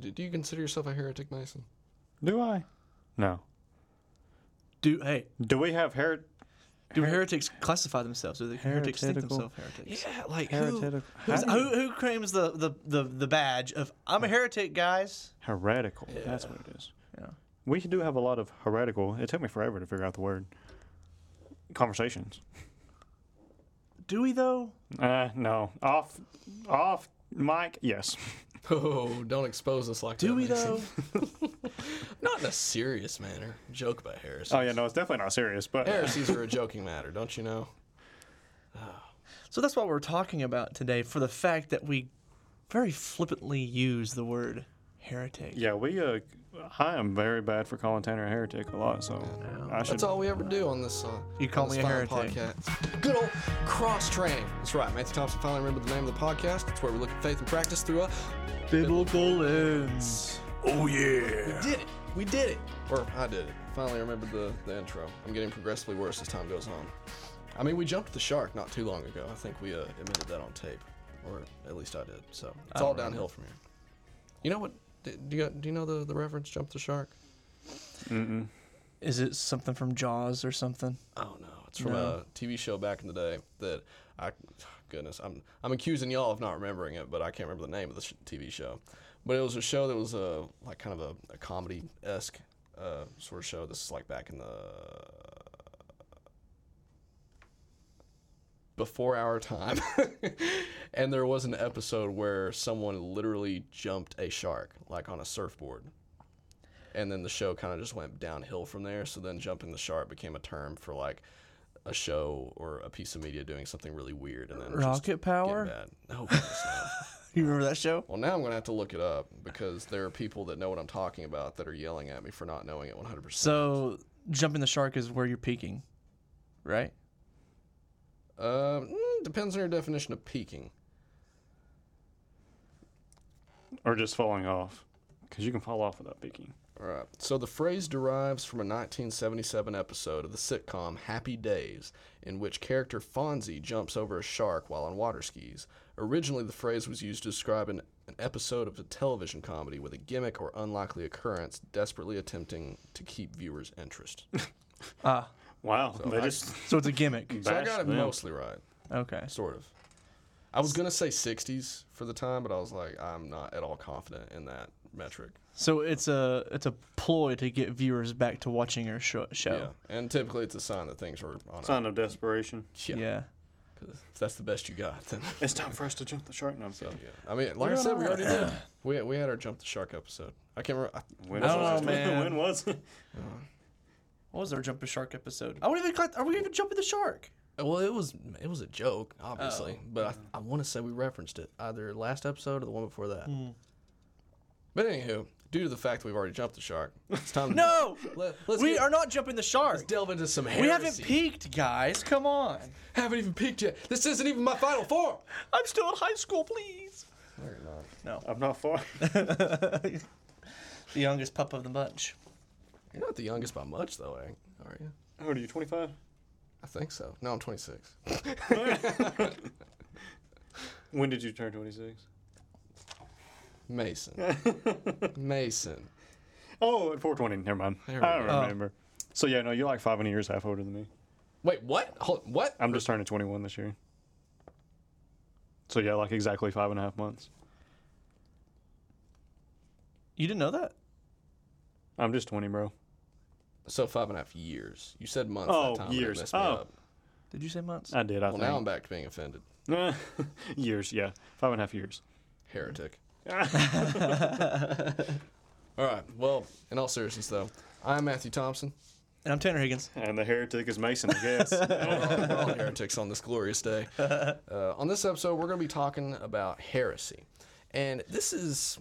Do do you consider yourself a heretic, Mason? Do I? No. Do hey, Do we have her? do heretics classify themselves? Do the heretics think Heretical. themselves heretics? Yeah, like Heretical. Who's- Who, who claims the, the, the, the badge of I'm a heretic, guys? Heretical. That's what it is. Yeah. We do have a lot of heretical. It took me forever to figure out the word. Conversations. Do we though? Uh, no. Off, off mic. Yes. Oh, don't expose us like that. Do we though? Not in a serious manner. Joke about heresies. Oh yeah, no, it's definitely not serious. But Heresies are a joking matter, don't you know? So that's what we're talking about today. For the fact that we very flippantly use the word heretic. yeah, we. Uh, I am very bad for calling Tanner a heretic a lot, so I should. That's all we ever do on this. Uh, You call on this me a fine heretic. Podcast. Good old cross training. That's right. Matthew Thompson finally remembered the name of the podcast. It's where we look at faith and practice through a. Biblical lens. Oh yeah. We did it. We did it. Or I did it. Finally remembered the, the intro. I'm getting progressively worse as time goes on. I mean, we jumped the shark not too long ago. I think we uh, admitted that on tape, or at least I did. So it's all downhill from here. You know what? Do do you, do you know the, the reference "jump the shark"? Mm-mm. Is it something from Jaws or something? Oh no, it's from No. a TV show back in the day that I, goodness, I'm I'm accusing y'all of not remembering it, but I can't remember the name of the sh- TV show. But it was a show that was a like kind of a, a comedy esque uh, sort of show. This is like back in the before our time, and there was an episode where someone literally jumped a shark like on a surfboard and then the show kind of just went downhill from there. So then jumping the shark became a term for like a show or a piece of media doing something really weird and then Rocket Power? bad. No. You remember that show? Well, now I'm gonna have to look it up because there are people that know what I'm talking about that are yelling at me for not knowing it 100. percent So jumping the shark is where you're peaking, right? Um, mm, depends on your definition of peaking. Or just falling off, because you can fall off without peaking. All right. So the phrase derives from a 1977 episode of the sitcom Happy Days, in which character Fonzie jumps over a shark while on water skis. Originally, the phrase was used to describe an, an episode of a television comedy with a gimmick or unlikely occurrence desperately attempting to keep viewers' interest. Ah, Wow, they I- just so it's a gimmick. so I got it them. mostly right, Okay. sort of. I was gonna say 60s for the time, but I was like, I'm not at all confident in that metric. So it's a it's a ploy to get viewers back to watching your show. Yeah, and typically it's a sign that things are on. sign of desperation. A, yeah, yeah. 'cause if that's the best you got, then It's time for us to jump the shark. No, So yeah, I mean, like I We're said, we already did. We we had our jump the shark episode. I can't remember. I, When I don't was know, it? man. when was it? Uh, What was our jump the shark episode? Are we even are we even jumping the shark? well, it was it was a joke, obviously, Oh. but I, I want to say we referenced it either last episode or the one before that. Hmm. But anywho, due to the fact that we've already jumped the shark, it's time. To No, Let, us we are not jumping the shark. Let's delve into some. We haven't peaked, guys. Come on. Haven't even peaked yet. This isn't even my final form. I'm still in high school, please. No, you're not. I'm not far. The youngest pup of the bunch. You're not the youngest by much, though, are you? How old are you? 25? I think so. No, I'm 26. When did you turn 26? Mason. Mason. Oh, at 420. Never mind. There we I go. don't oh. remember. So yeah, no, you're like five and a years half older than me. Wait, what? Hold, what? I'm just turning 21 this year. So yeah, like exactly five and a half months. You didn't know that? I'm just 20, bro. So five and a half years. You said months Oh, that time. and it years. messed me Oh. up. Did you say months? I did. I Well, now I'm back to being offended. years, yeah, five and a half years. Heretic. All right. Well, in all seriousness, though, I'm Matthew Thompson. and I'm Tanner Higgins. And the heretic is Mason, I guess. We're all, we're all heretics on this glorious day. Uh, on this episode, we're going to be talking about heresy. And this is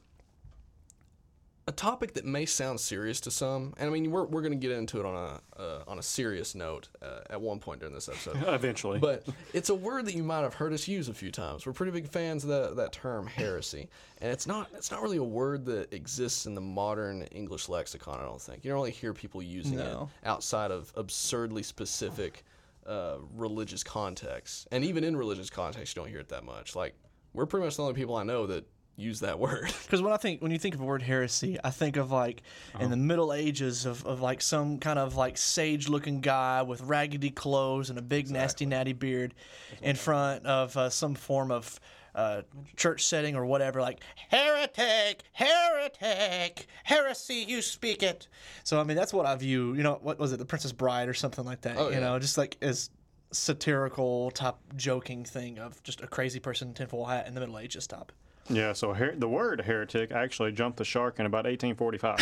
a topic that may sound serious to some. And I mean, we're, we're going to get into it on a, uh, on a serious note uh, at one point during this episode. Eventually. But it's a word that you might have heard us use a few times. We're pretty big fans of that, that term heresy, and it's not it's not really a word that exists in the modern English lexicon. I don't think you don't really hear people using No. it outside of absurdly specific uh, religious contexts, and even in religious contexts, you don't hear it that much. Like we're pretty much the only people I know that use that word. Because when I think when you think of the word heresy, I think of like in the Middle Ages of, of like some kind of like sage looking guy with raggedy clothes and a big nasty natty beard in front of uh, some form of uh, church setting or whatever, like heretic, heretic, heresy, you speak it. So I mean that's what I view. You know what was it, the Princess Bride or something like that? Oh, you yeah. know, just like as satirical type joking thing of just a crazy person in tinfoil hat in the Middle Ages type. Yeah, so her- the word heretic actually jumped the shark in about 1845.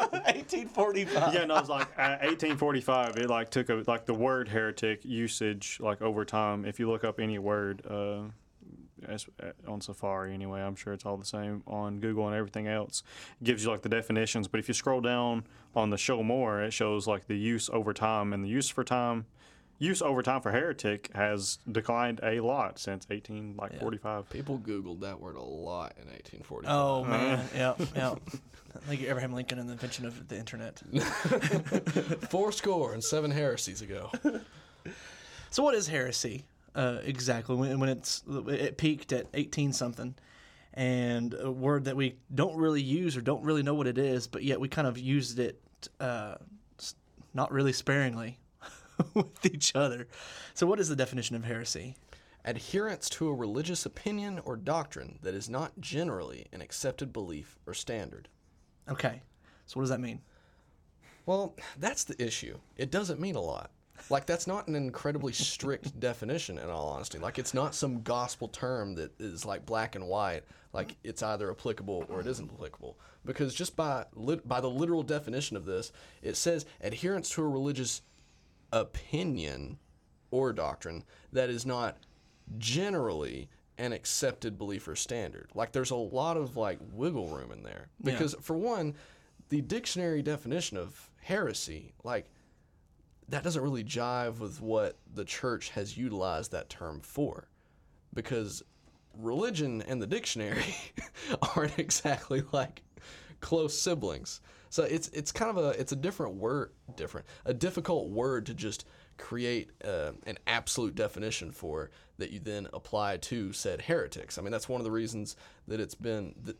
1845. yeah, no, it's like at 1845. It like took a like the word heretic usage like over time. If you look up any word uh, as, uh, on Safari, anyway, I'm sure it's all the same on Google and everything else. It gives you like the definitions. But if you scroll down on the show more, it shows like the use over time and the use for time. Use over time for heretic has declined a lot since 18 like 45. People Googled that word a lot in 1845. Oh man, yeah, yeah. Thank you, Abraham Lincoln, and the invention of the internet. Four score and seven heresies ago. So, what is heresy uh, exactly? When, when it's it peaked at eighteen something, and a word that we don't really use or don't really know what it is, but yet we kind of used it uh, not really sparingly with each other. So, what is the definition of heresy? Adherence to a religious opinion or doctrine that is not generally an accepted belief or standard. Okay, so what does that mean? Well, that's the issue. It doesn't mean a lot. Like that's not an incredibly strict definition in all honesty. Like it's not some gospel term that is like black and white, like it's either applicable or it isn't applicable. Because just by by the literal definition of this, it says adherence to a religious opinion or doctrine that is not generally an accepted belief or standard. Like there's a lot of like wiggle room in there. Because for one, the dictionary definition of heresy, like that doesn't really jive with what the church has utilized that term for. Because religion and the dictionary aren't exactly like close siblings. So it's it's kind of a it's a different word, different a difficult word to just create uh, an absolute definition for that you then apply to said heretics. I mean that's one of the reasons that it's been that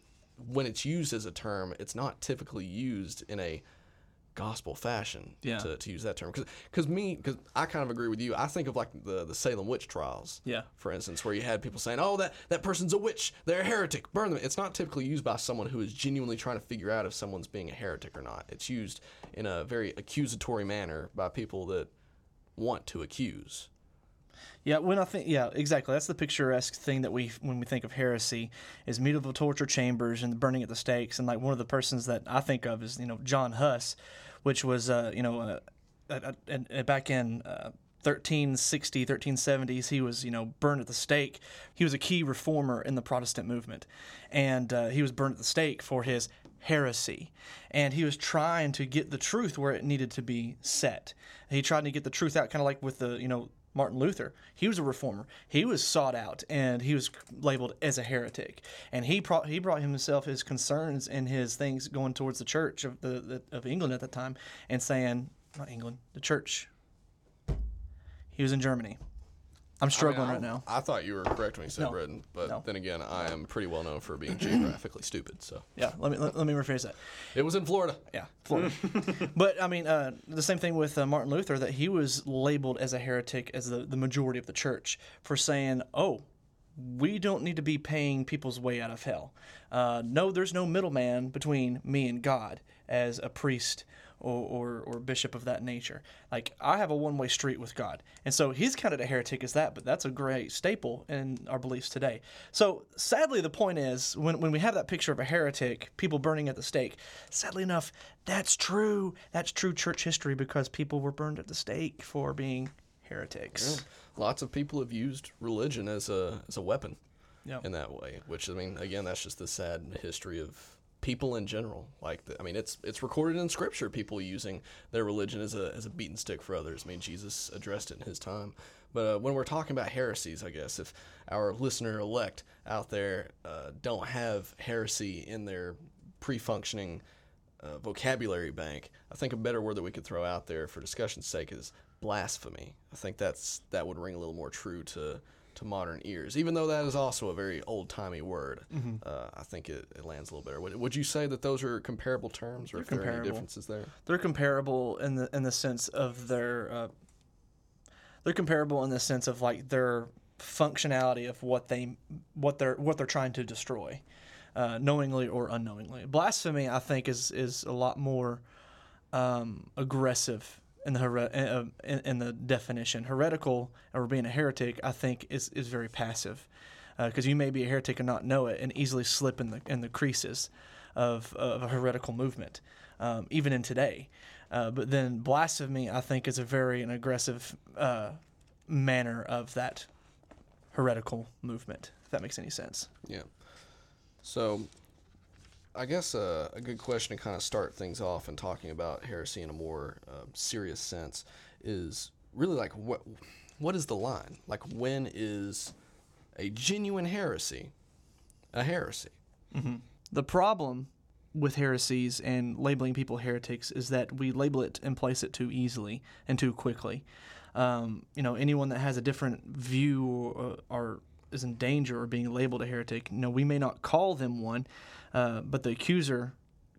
when it's used as a term, it's not typically used in a gospel fashion Yeah. to, to use that term. Because me because I kind of agree with you. I think of like the the Salem witch trials Yeah. for instance where you had people saying oh that that person's a witch. They're a heretic. Burn them. It's not typically used by someone who is genuinely trying to figure out if someone's being a heretic or not. It's used in a very accusatory manner by people that want to accuse Yeah, when I think, yeah, exactly. That's the picturesque thing that we, when we think of heresy, is medieval torture chambers and the burning at the stakes. And like one of the persons that I think of is, you know, John Huss, which was, uh, you know, uh, uh, uh, uh, back in uh, 1360, 1370s, he was, you know, burned at the stake. He was a key reformer in the Protestant movement, and uh, he was burned at the stake for his heresy. And he was trying to get the truth where it needed to be set. He tried to get the truth out, kind of like with the, you know, Martin Luther. He was a reformer. He was sought out and he was labeled as a heretic. And he brought he brought himself his concerns and his things going towards the church of the, the of England at the time and saying not England, the church. He was in Germany. I'm struggling I- right now. I thought you were correct when you said No. Britain but No. then again I am pretty well known for being geographically stupid so Yeah, let me let, let me rephrase that. it was in Florida Yeah, Florida. but I mean, uh, the same thing with uh, Martin Luther that he was labeled as a heretic as the, the majority of the church for saying, "Oh, we don't need to be paying people's way out of hell. Uh, no, there's no middleman between me and God as a priest." Or, or, or bishop of that nature. Like, I have a one way street with God. And so he's counted a heretic as that, but that's a great staple in our beliefs today. So, sadly, the point is when, when we have that picture of a heretic, people burning at the stake, sadly enough, that's true. That's true church history because people were burned at the stake for being heretics. lots of people have used religion as a as a weapon Yeah. in that way. Which I mean, again, that's just the sad history of people in general. Like, I mean, it's it's recorded in Scripture. People using their religion as a as a beaten stick for others. I mean, Jesus addressed it in his time. But uh, when we're talking about heresies, I guess if our listener elect out there uh, don't have heresy in their pre-functioning uh, vocabulary bank, I think a better word that we could throw out there for discussion's sake is blasphemy. I think that's that would ring a little more true to to modern ears, even though that is also a very old timey word. Mm-hmm. Uh, I think it, it lands a little better. Would, would you say that those are comparable terms, or if there are any differences there? they're comparable in the in the sense of their uh, they're comparable in the sense of like their functionality of what they what they're what they're trying to destroy uh, knowingly or unknowingly blasphemy i think is is a lot more um, aggressive in the here- uh, in, in the definition heretical or being a heretic i think is is very passive because you may be a heretic and not know it and easily slip in the in the creases of, of a heretical movement, um, even in today. Uh, but then blasphemy, I think, is a very an aggressive uh, manner of that heretical movement. If that makes any sense. Yeah. So, I guess uh, a good question to kind of start things off and talking about heresy in a more uh, serious sense is really like what what is the line? Like when is a genuine heresy a heresy? The problem with heresies and labeling people heretics is that we label it and place it too easily and too quickly. Um, you know, anyone that has a different view or, or is in danger of being labeled a heretic, you know, we may not call them one, uh, but the accuser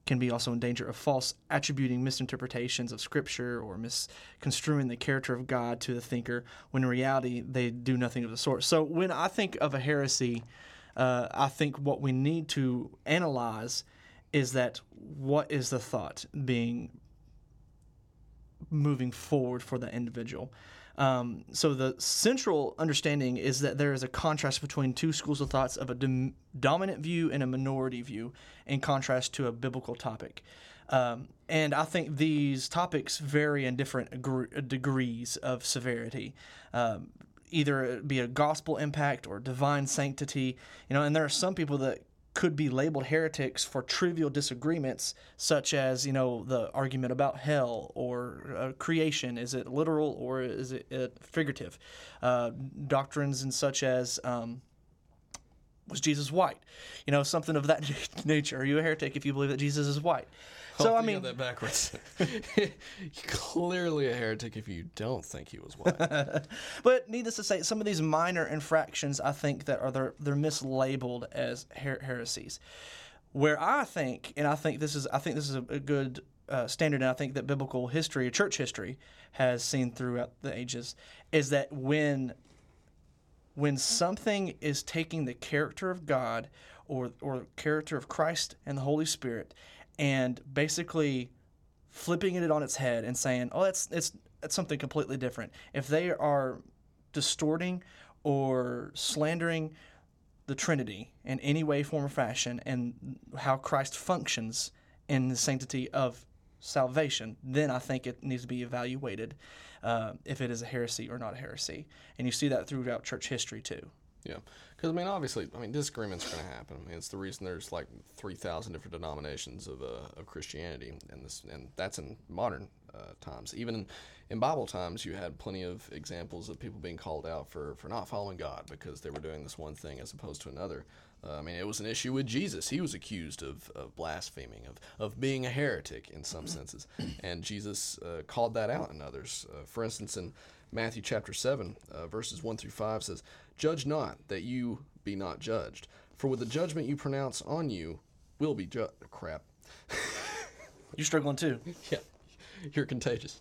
can be also in danger of false attributing misinterpretations of scripture or misconstruing the character of God to the thinker when in reality they do nothing of the sort. So when I think of a heresy, uh, I think what we need to analyze is that what is the thought being moving forward for the individual. Um, so the central understanding is that there is a contrast between two schools of thoughts of a dom- dominant view and a minority view, in contrast to a biblical topic. Um, and I think these topics vary in different degrees of severity. Um, either it be a gospel impact or divine sanctity, you know. And there are some people that could be labeled heretics for trivial disagreements, such as you know the argument about hell or uh, creation. Is it literal or is it uh, figurative? Uh, doctrines and such as um, was Jesus white? You know, something of that nature. Are you a heretic if you believe that Jesus is white? So I mean, that backwards. Clearly a heretic if you don't think he was white. But needless to say, some of these minor infractions, I think that are they're, they're mislabeled as her- heresies. Where I think, and I think this is, I think this is a, a good uh, standard, and I think that biblical history, church history, has seen throughout the ages, is that when when something is taking the character of God or or character of Christ and the Holy Spirit, and basically flipping it on its head and saying, "Oh, that's it's it's something completely different." If they are distorting or slandering the Trinity in any way, form, or fashion, and how Christ functions in the sanctity of salvation, then I think it needs to be evaluated uh, if it is a heresy or not a heresy. And you see that throughout church history too. Yeah, because I mean, obviously, I mean, disagreements are going to happen. I mean, it's the reason there's like three thousand different denominations of, uh, of Christianity, and this, and that's in modern uh, times. Even in, in Bible times, you had plenty of examples of people being called out for for not following God because they were doing this one thing as opposed to another. Uh, I mean, it was an issue with Jesus. He was accused of, of blaspheming, of, of being a heretic in some senses. And Jesus uh, called that out in others. Uh, for instance, in Matthew chapter 7, uh, verses 1 through 5 says, Judge not, that you be not judged. For with the judgment you pronounce on you will be judged. Crap. You're struggling too. Yeah, you're contagious.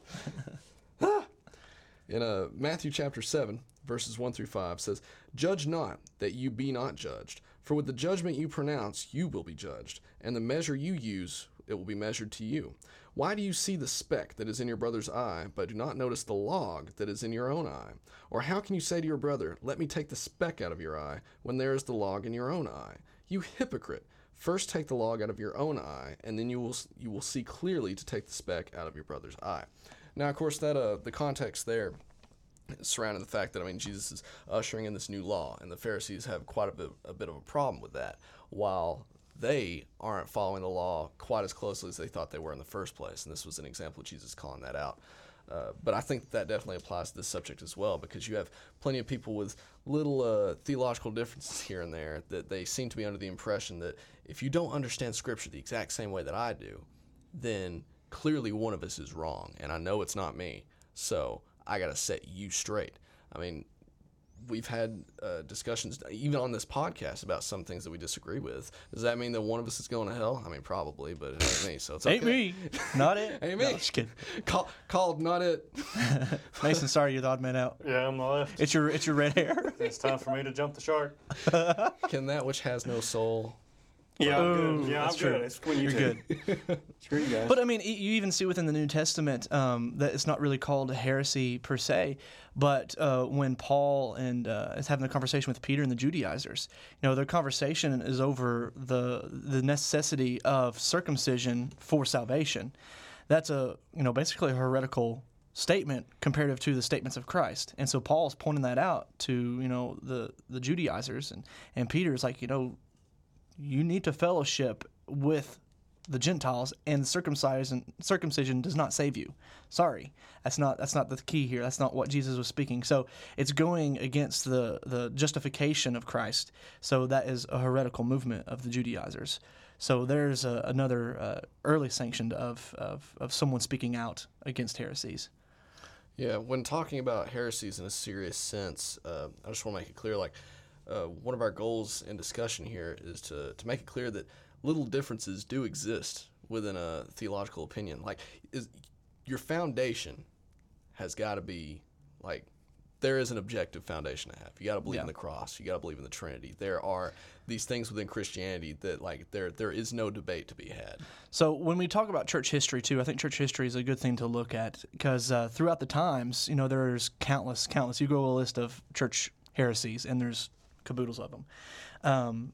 In uh, Matthew chapter 7, verses 1 through 5 says, Judge not, that you be not judged. For with the judgment you pronounce, you will be judged, and the measure you use, it will be measured to you. Why do you see the speck that is in your brother's eye, but do not notice the log that is in your own eye? Or how can you say to your brother, Let me take the speck out of your eye, when there is the log in your own eye? You hypocrite! First take the log out of your own eye, and then you will you will see clearly to take the speck out of your brother's eye. Now, of course, that uh, the context there surrounding the fact that I mean Jesus is ushering in this new law, and the Pharisees have quite a bit, a bit of a problem with that, while they aren't following the law quite as closely as they thought they were in the first place. And this was an example of Jesus calling that out. Uh, but I think that definitely applies to this subject as well because you have plenty of people with little uh, theological differences here and there that they seem to be under the impression that if you don't understand Scripture the exact same way that I do, then clearly one of us is wrong. And I know it's not me. So I got to set you straight. I mean, we've had uh, discussions even on this podcast about some things that we disagree with. Does that mean that one of us is going to hell? I mean, probably, but it ain't me, so it's okay. Ain't me. Not it. Ain't No, me. just kidding. Call, called not it. Mason, sorry, you're the odd man out. Yeah, I'm the left. It's your it's your red hair. It's time for me to jump the shark. Can that which has no soul? Yeah, I'm good. Yeah, that's I'm true. good. It's when you You're two. good. Screw you guys. But I mean, you even see within the New Testament um, that it's not really called a heresy per se, but uh, when Paul and uh, is having a conversation with Peter and the Judaizers, you know, their conversation is over the the necessity of circumcision for salvation. That's a you know basically a heretical statement comparative to the statements of Christ. And so Paul's pointing that out to you know the the Judaizers and and Peter's like you know you need to fellowship with the Gentiles, and circumcision circumcision does not save you. Sorry, that's not that's not the key here. That's not what Jesus was speaking. So it's going against the the justification of Christ. So that is a heretical movement of the Judaizers. So there's a, another uh, early sanctioned of, of of someone speaking out against heresies. Yeah, when talking about heresies in a serious sense, uh, I just want to make it clear like, uh, one of our goals in discussion here is to, to make it clear that little differences do exist within a theological opinion. Like, is, your foundation has got to be, like, there is an objective foundation to have. You got to believe in the cross. You got to believe in the Trinity. There are these things within Christianity that, like, there there is no debate to be had. So when we talk about church history too, I think church history is a good thing to look at because uh, throughout the times, you know, there's countless, countless. You go a list of church heresies, and there's caboodles of them. Um,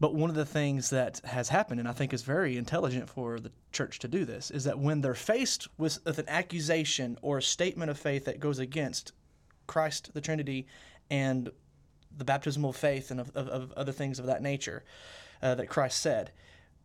but one of the things that has happened, and I think is very intelligent for the church to do this, is that when they're faced with, with an accusation or a statement of faith that goes against Christ, the Trinity, and the baptismal faith and of, of, of other things of that nature uh, that Christ said,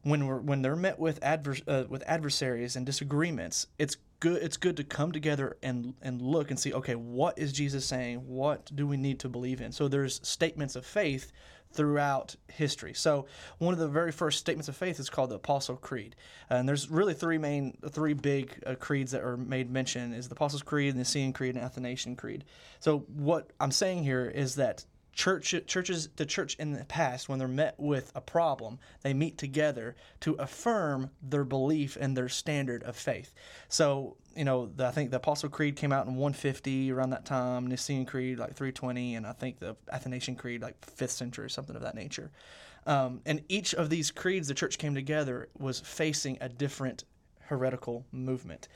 when we're when they're met with advers- uh, with adversaries and disagreements, it's good it's good to come together and and look and see okay what is Jesus saying? What do we need to believe in? So there's statements of faith throughout history. So one of the very first statements of faith is called the Apostle Creed. And there's really three main three big uh, creeds that are made mention is the Apostles' Creed the Nicene Creed and Athanasian Creed. So what I'm saying here is that church churches the church in the past when they're met with a problem they meet together to affirm their belief and their standard of faith. So you know the, i think the apostle creed came out in 150 around that time nicene creed like 320 and i think the athanasian creed like 5th century or something of that nature. Um, and each of these creeds the church came together was facing a different heretical movement.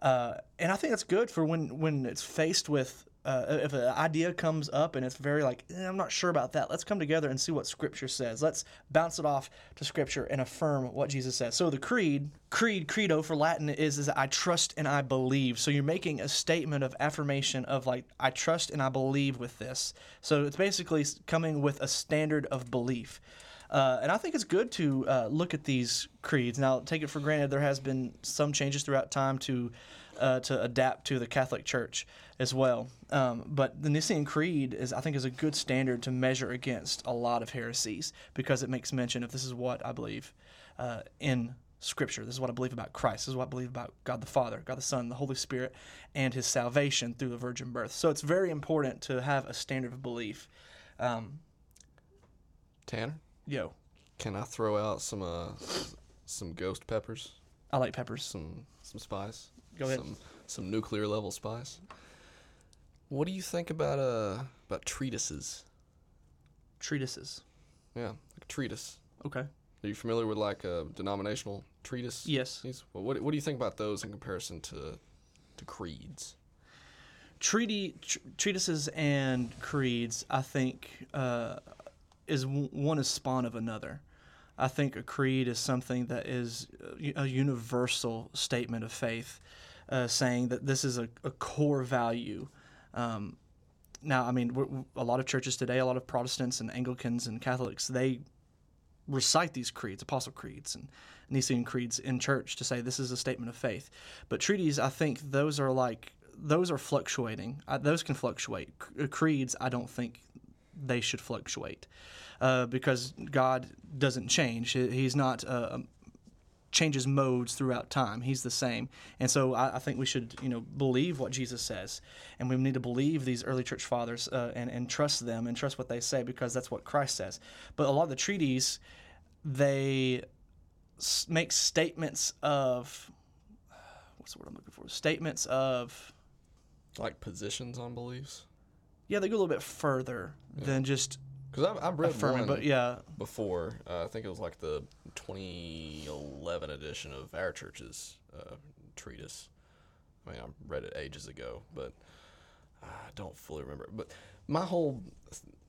Uh, and i think that's good for when when it's faced with uh, if an idea comes up and it's very like eh, I'm not sure about that, let's come together and see what Scripture says. Let's bounce it off to Scripture and affirm what Jesus says. So the creed, creed, credo for Latin is is I trust and I believe. So you're making a statement of affirmation of like I trust and I believe with this. So it's basically coming with a standard of belief. Uh, and I think it's good to uh, look at these creeds. Now, take it for granted there has been some changes throughout time to uh, to adapt to the Catholic Church as well. Um, but the Nicene Creed is, I think, is a good standard to measure against a lot of heresies because it makes mention of this is what I believe uh, in Scripture. This is what I believe about Christ. This is what I believe about God the Father, God the Son, the Holy Spirit, and His salvation through the virgin birth. So it's very important to have a standard of belief. Um, Tanner, yo, can I throw out some uh, some ghost peppers? I like peppers. some some spice. Go ahead. Some some nuclear level spice. What do you think about uh about treatises? Treatises. Yeah, like a treatise. Okay. Are you familiar with like a denominational treatise? Yes. Well, what what do you think about those in comparison to to creeds? treaty tr- treatises and creeds i think uh, is w- one is spawn of another i think a creed is something that is a universal statement of faith uh, saying that this is a, a core value um, now i mean a lot of churches today a lot of protestants and anglicans and catholics they recite these creeds, apostle creeds and Nicene creeds in church to say this is a statement of faith. But treaties, I think those are like those are fluctuating. Uh, those can fluctuate. C- creeds, I don't think they should fluctuate uh, because God doesn't change. He's not. Uh, changes modes throughout time. He's the same, and so I, I, think we should you know believe what Jesus says, and we need to believe these early church fathers uh, and and trust them and trust what they say because that's what Christ says. But a lot of the treaties, they s- make statements of what's the word I'm looking for? Statements of like positions on beliefs. Yeah, they go a little bit further yeah. than just because I've, I've read affirming, one but yeah, before. Uh, I think it was like the 2011 edition of our church's uh, treatise. I mean, I read it ages ago, but I don't fully remember. But my whole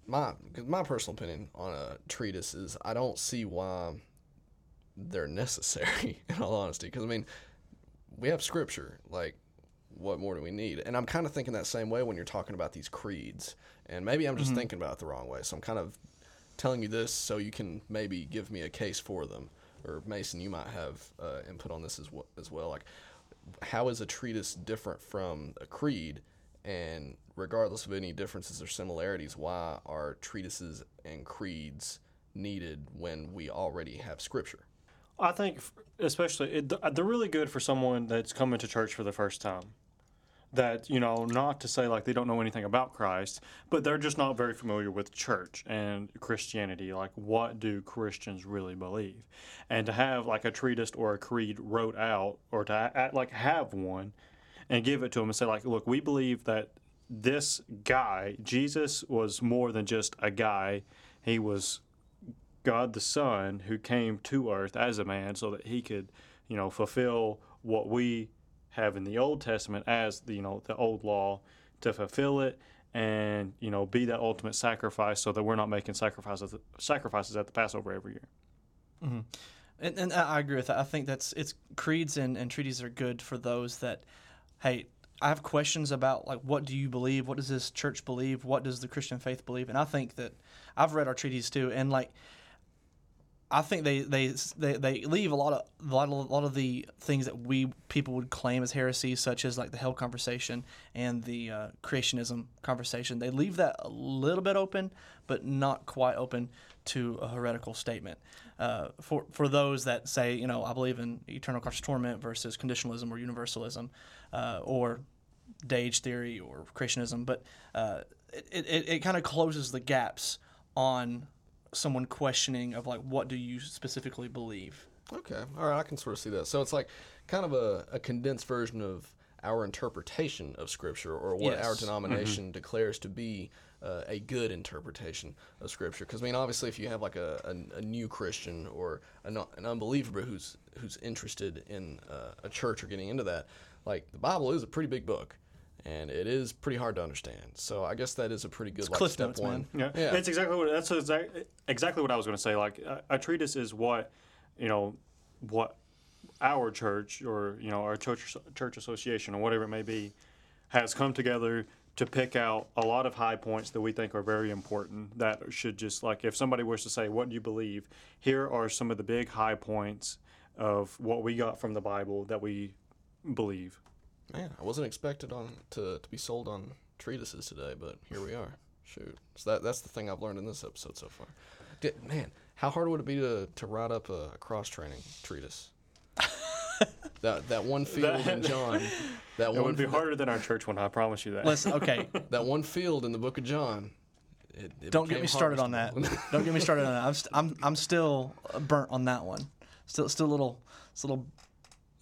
my my personal opinion on a treatise is I don't see why they're necessary. In all honesty, because I mean, we have scripture. Like, what more do we need? And I'm kind of thinking that same way when you're talking about these creeds. And maybe I'm just mm-hmm. thinking about it the wrong way. So I'm kind of telling you this so you can maybe give me a case for them. Or Mason, you might have uh, input on this as well, as well. Like, how is a treatise different from a creed? And regardless of any differences or similarities, why are treatises and creeds needed when we already have scripture? I think, especially, it, they're really good for someone that's coming to church for the first time that you know not to say like they don't know anything about Christ, but they're just not very familiar with church and Christianity. Like, what do Christians really believe? And to have like a treatise or a creed wrote out, or to like have one and give it to them and say like, look, we believe that this guy Jesus was more than just a guy. He was God the Son who came to earth as a man so that he could, you know, fulfill what we have in the Old Testament as the you know the old law to fulfill it and you know be that ultimate sacrifice so that we're not making sacrifices sacrifices at the Passover every year. Mm-hmm. And, and I agree with that. I think that's it's creeds and, and treaties are good for those that, hey, I have questions about like what do you believe? What does this church believe? What does the Christian faith believe? And I think that I've read our treaties too, and like I think they, they they they leave a lot of a lot of, a lot of the things that we people would claim as heresy, such as like the hell conversation and the uh, creationism conversation. They leave that a little bit open, but not quite open to a heretical statement. Uh, for for those that say, you know, I believe in eternal conscious torment versus conditionalism or universalism, uh, or day-age theory or creationism, but uh, it, it, it kind of closes the gaps on someone questioning of like what do you specifically believe. Okay, all right, I can sort of see that. So it's like kind of a, a condensed version of our interpretation of Scripture, or what yes. our denomination mm-hmm. declares to be uh, a good interpretation of Scripture. Because I mean, obviously, if you have like a, a, a new Christian or an, an, unbeliever who's who's interested in uh, a church or getting into that, like the Bible is a pretty big book and it is pretty hard to understand. So I guess that is a pretty good it's like, cliff step notes, one. Man. Yeah. yeah, that's exactly what that's exactly what I was going to say. Like a, a, treatise is what you know what our church or you know our church church association or whatever it may be has come together to pick out a lot of high points that we think are very important that should just like if somebody was to say what do you believe here are some of the big high points of what we got from the bible that we believe Man, I wasn't expected on to, to be sold on treatises today, but here we are. Shoot, so that that's the thing I've learned in this episode so far. Did, man, how hard would it be to, to write up a, a cross training treatise? that that one field that, in John. That it would be harder than our church one. I promise you that. Listen, okay. that one field in the Book of John. It, it Don't get me started on that. Don't get me started on that. I'm, st- I'm I'm still burnt on that one. Still still a little, it's a little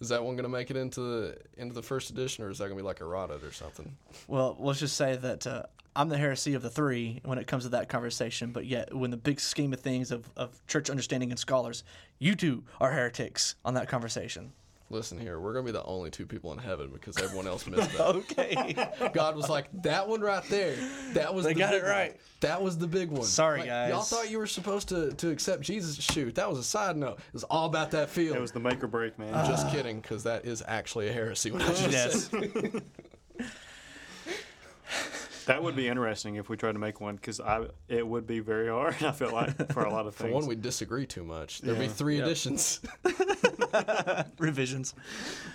is that one going to make it into the into the first edition, or is that going to be like eroded or something? Well, let's just say that uh, I'm the heresy of the three when it comes to that conversation. But yet, when the big scheme of things of, of church understanding and scholars, you two are heretics on that conversation. Listen here, we're gonna be the only two people in heaven because everyone else missed that. okay. God was like, that one right there. That was they the got it right. One. That was the big one. Sorry, like, guys. Y'all thought you were supposed to to accept Jesus. Shoot, that was a side note. It was all about that field. It was the make or break, man. Uh, just kidding, because that is actually a heresy. What I just yes. said. That would be interesting if we tried to make one because I it would be very hard. I feel like for a lot of things. For one, we disagree too much. There'd yeah. be three yep. editions, revisions.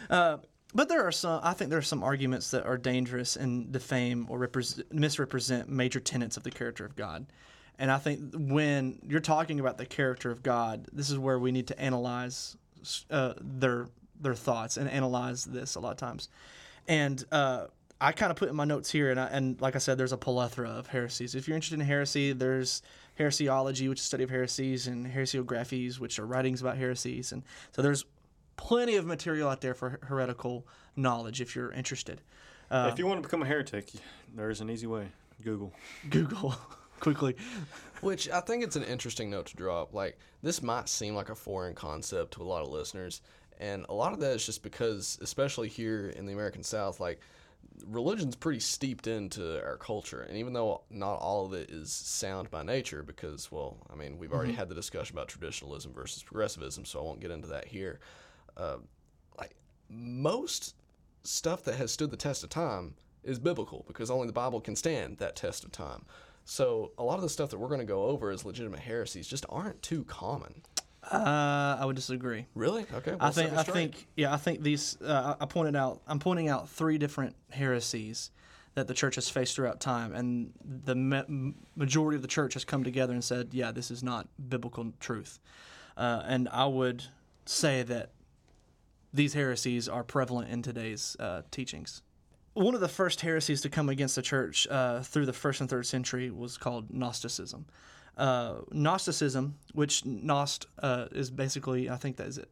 Uh, but there are some. I think there are some arguments that are dangerous and defame or misrepresent major tenets of the character of God. And I think when you're talking about the character of God, this is where we need to analyze uh, their their thoughts and analyze this a lot of times. And uh, I kind of put in my notes here, and, I, and like I said, there's a plethora of heresies. If you're interested in heresy, there's heresiology, which is study of heresies, and heresiographies, which are writings about heresies. And so there's plenty of material out there for heretical knowledge if you're interested. Uh, if you want to become a heretic, there's an easy way. Google. Google quickly. Which I think it's an interesting note to drop. Like, this might seem like a foreign concept to a lot of listeners. And a lot of that is just because, especially here in the American South, like, religion's pretty steeped into our culture. And even though not all of it is sound by nature, because, well, I mean, we've already had the discussion about traditionalism versus progressivism, so I won't get into that here. Uh, like, most stuff that has stood the test of time is biblical because only the Bible can stand that test of time. So a lot of the stuff that we're going to go over as legitimate heresies just aren't too common. Uh, I would disagree. Really? Okay. Well, I think I think yeah I think these uh, I pointed out I'm pointing out three different heresies that the church has faced throughout time, and the ma- majority of the church has come together and said, yeah, this is not biblical truth, uh, and I would say that these heresies are prevalent in today's uh, teachings. One of the first heresies to come against the church uh, through the first and third century was called Gnosticism. Uh, Gnosticism, which Gnost uh, is basically, I think that is it,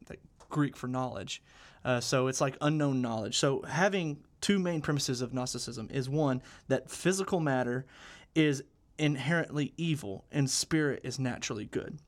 Greek for knowledge. Uh, so it's like unknown knowledge. So having two main premises of Gnosticism is one that physical matter is inherently evil and spirit is naturally good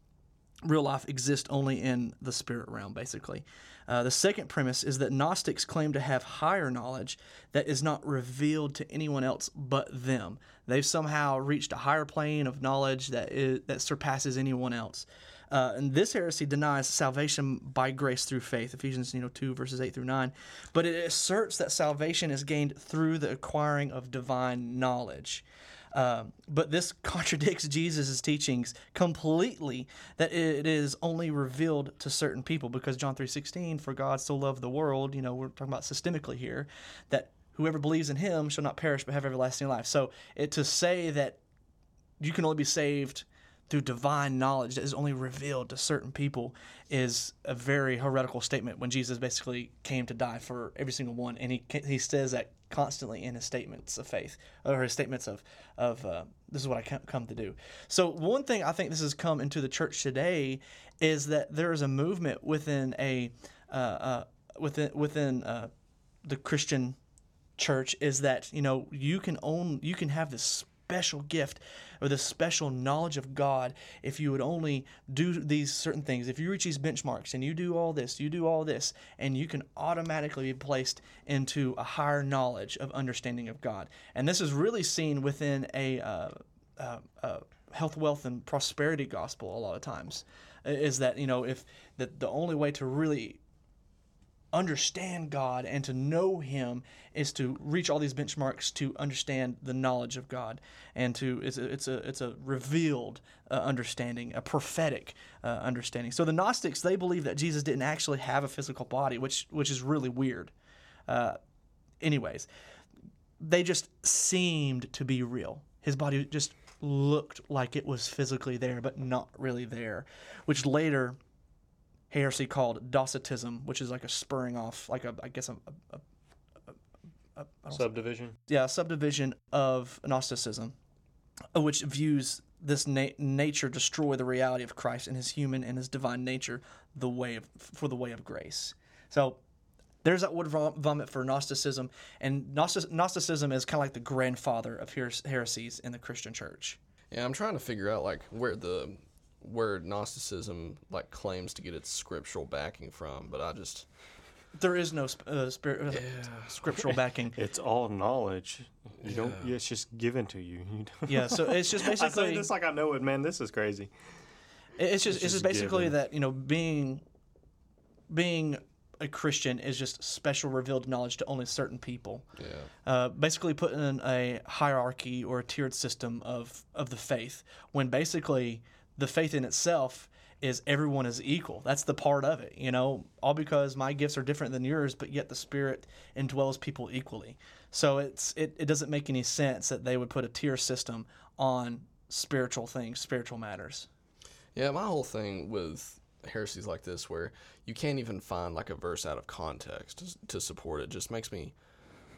real life exists only in the spirit realm, basically. Uh, the second premise is that Gnostics claim to have higher knowledge that is not revealed to anyone else but them. They've somehow reached a higher plane of knowledge that is, that surpasses anyone else. Uh, and this heresy denies salvation by grace through faith, Ephesians you know two verses eight through nine, but it asserts that salvation is gained through the acquiring of divine knowledge. Um, but this contradicts Jesus' teachings completely that it is only revealed to certain people because John 3.16, for God so loved the world, you know, we're talking about systemically here, that whoever believes in him shall not perish but have everlasting life. So it, to say that you can only be saved through divine knowledge that is only revealed to certain people is a very heretical statement when Jesus basically came to die for every single one. And he, he says that constantly in his statements of faith or his statements of, of uh, this is what I come to do. So, one thing I think this has come into the church today is that there is a movement within a uh, uh, within within uh, the Christian church is that you know you can own you can have this special gift or this special knowledge of God if you would only do these certain things. If you reach these benchmarks and you do all this, you do all this, and you can automatically be placed into a higher knowledge of understanding of God. And this is really seen within a uh, uh, uh, health, wealth, and prosperity gospel a lot of times. Is that you know if that the only way to really understand God and to know Him is to reach all these benchmarks to understand the knowledge of God and to it's a it's a, it's a revealed uh, understanding, a prophetic uh, understanding. So the Gnostics they believe that Jesus didn't actually have a physical body, which which is really weird. Uh, anyways, they just seemed to be real. His body just looked like it was physically there, but not really there, which later heresy called Docetism, which is like a spurring off, like a I guess a, a, a, a Subdivision. yeah, a subdivision of Gnosticism, uh, which views this na- nature destroy the reality of Christ and His human and His divine nature, the way of for the way of grace. So. There's that word vomit for Gnosticism, and Gnosticism is kind of like the grandfather of heresies in the Christian church. Yeah, I'm trying to figure out like where the where Gnosticism like claims to get its scriptural backing from, but I just There is no sp- uh, spirit, uh, scriptural backing. It's all knowledge. You don't. Yeah, it's just given to you. you don't, Yeah, so it's just I say basically this like I know it, man. This is crazy. It's just it's, just just basically given. that you know being being a Christian is just special revealed knowledge to only certain people. yeah. Uh, basically, putting in a hierarchy or a tiered system of of the faith when basically the faith in itself is everyone is equal. That's the part of it, you know, all because my gifts are different than yours, but yet the Spirit indwells people equally. So it's it, it doesn't make any sense that they would put a tier system on spiritual things, spiritual matters. Yeah, my whole thing with heresies like this where you can't even find like a verse out of context to, to support it just makes me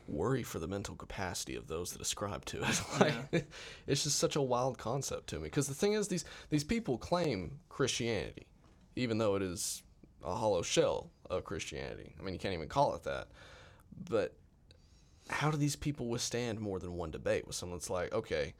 worry for the mental capacity of those that ascribe to it. like, it's just such a wild concept to me. Because the thing is, these these people claim Christianity, even though it is a hollow shell of Christianity. I mean, you can't even call it that. But how do these people withstand more than one debate with someone that's like, okay,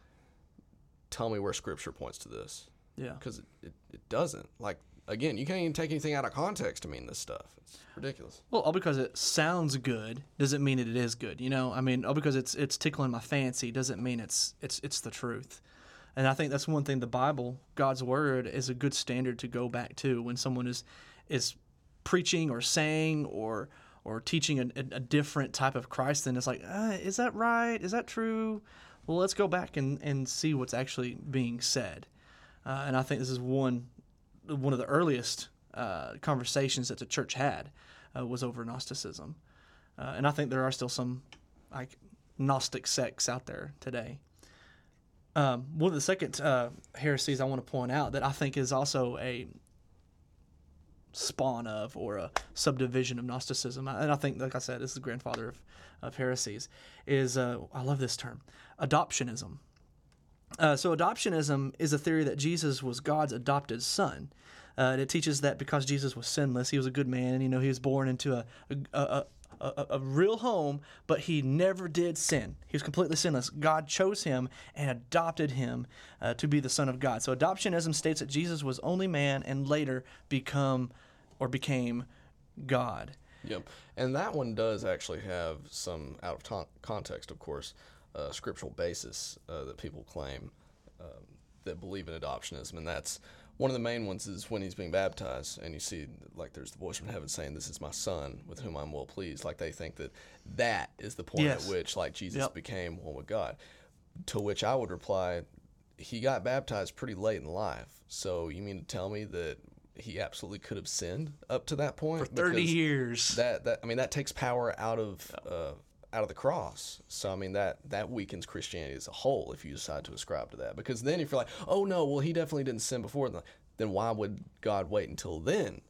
tell me where Scripture points to this? Yeah. Because it, it, it doesn't. Like, again, you can't even take anything out of context to mean this stuff. It's ridiculous. Well, all because it sounds good doesn't mean that it is good. You know, I mean, all because it's it's tickling my fancy doesn't mean it's it's it's the truth. And I think that's one thing the Bible, God's word, is a good standard to go back to when someone is is preaching or saying or or teaching a, a different type of Christ. Then it's like, uh, is that right? Is that true? Well, let's go back and, and see what's actually being said. Uh, and I think this is one one of the earliest uh, conversations that the church had uh, was over Gnosticism, uh, and I think there are still some like Gnostic sects out there today. Um, one of the second uh, heresies I want to point out that I think is also a spawn of or a subdivision of Gnosticism, and I think, like I said, this is the grandfather of, of heresies, is uh, I love this term, adoptionism. Uh, so adoptionism is a theory that Jesus was God's adopted son. Uh, and it teaches that because Jesus was sinless, he was a good man, and you know he was born into a a, a, a, a real home, but he never did sin. He was completely sinless. God chose him and adopted him uh, to be the son of God. So adoptionism states that Jesus was only man and later become or became God. Yep. And that one does actually have some out of context, of course, uh, scriptural basis uh, that people claim um, that believe in adoptionism. And that's one of the main ones is when he's being baptized and you see like there's the voice from heaven saying this is my son with whom i'm well pleased like they think that that is the point Yes. at which like jesus Yep. became one with god to which i would reply he got baptized pretty late in life so you mean to tell me that he absolutely could have sinned up to that point for point Thirty Because years. that that I mean that takes power out of uh, out of the cross. So I mean that that weakens Christianity as a whole if you decide to ascribe to that. Because then if you're like, oh no, well he definitely didn't sin before, then- then why would God wait until then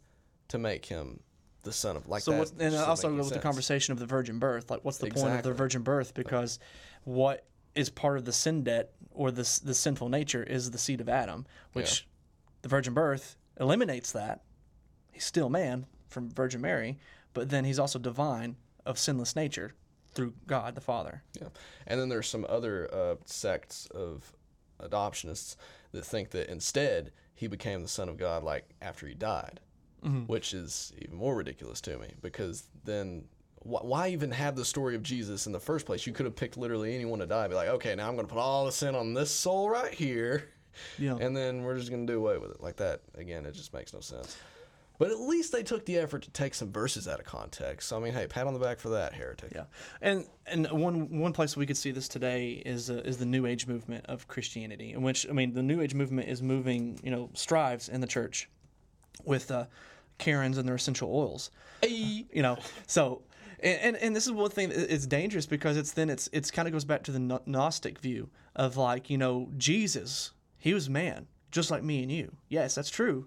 to make him the son of like So that? what's, and also with the conversation of the virgin birth, like what's the point of the virgin birth? Because what is part of the sin debt or the the sinful nature is the seed of Adam, which the virgin birth eliminates that. He's still man from Virgin Mary, but then he's also divine of sinless nature through God the Father. Yeah, and then there's some other uh, sects of adoptionists that think that instead he became the son of God like after he died, which is even more ridiculous to me because then wh- why even have the story of Jesus in the first place? You could have picked literally anyone to die. Be like, okay, now I'm going to put all the sin on this soul right here, Yeah. and then we're just going to do away with it like that. Again, it just makes no sense. But at least they took the effort to take some verses out of context. So I mean, hey, pat on the back for that, heretic. Yeah, and and one one place we could see this today is uh, is the New Age movement of Christianity, in which I mean the New Age movement is moving, you know, strives in the church with uh, Karens and their essential oils. You know, so. And, and, and this is one thing that it's dangerous because it's then it's it's kind of goes back to the Gnostic view of like you know Jesus he was man just like me and you yes that's true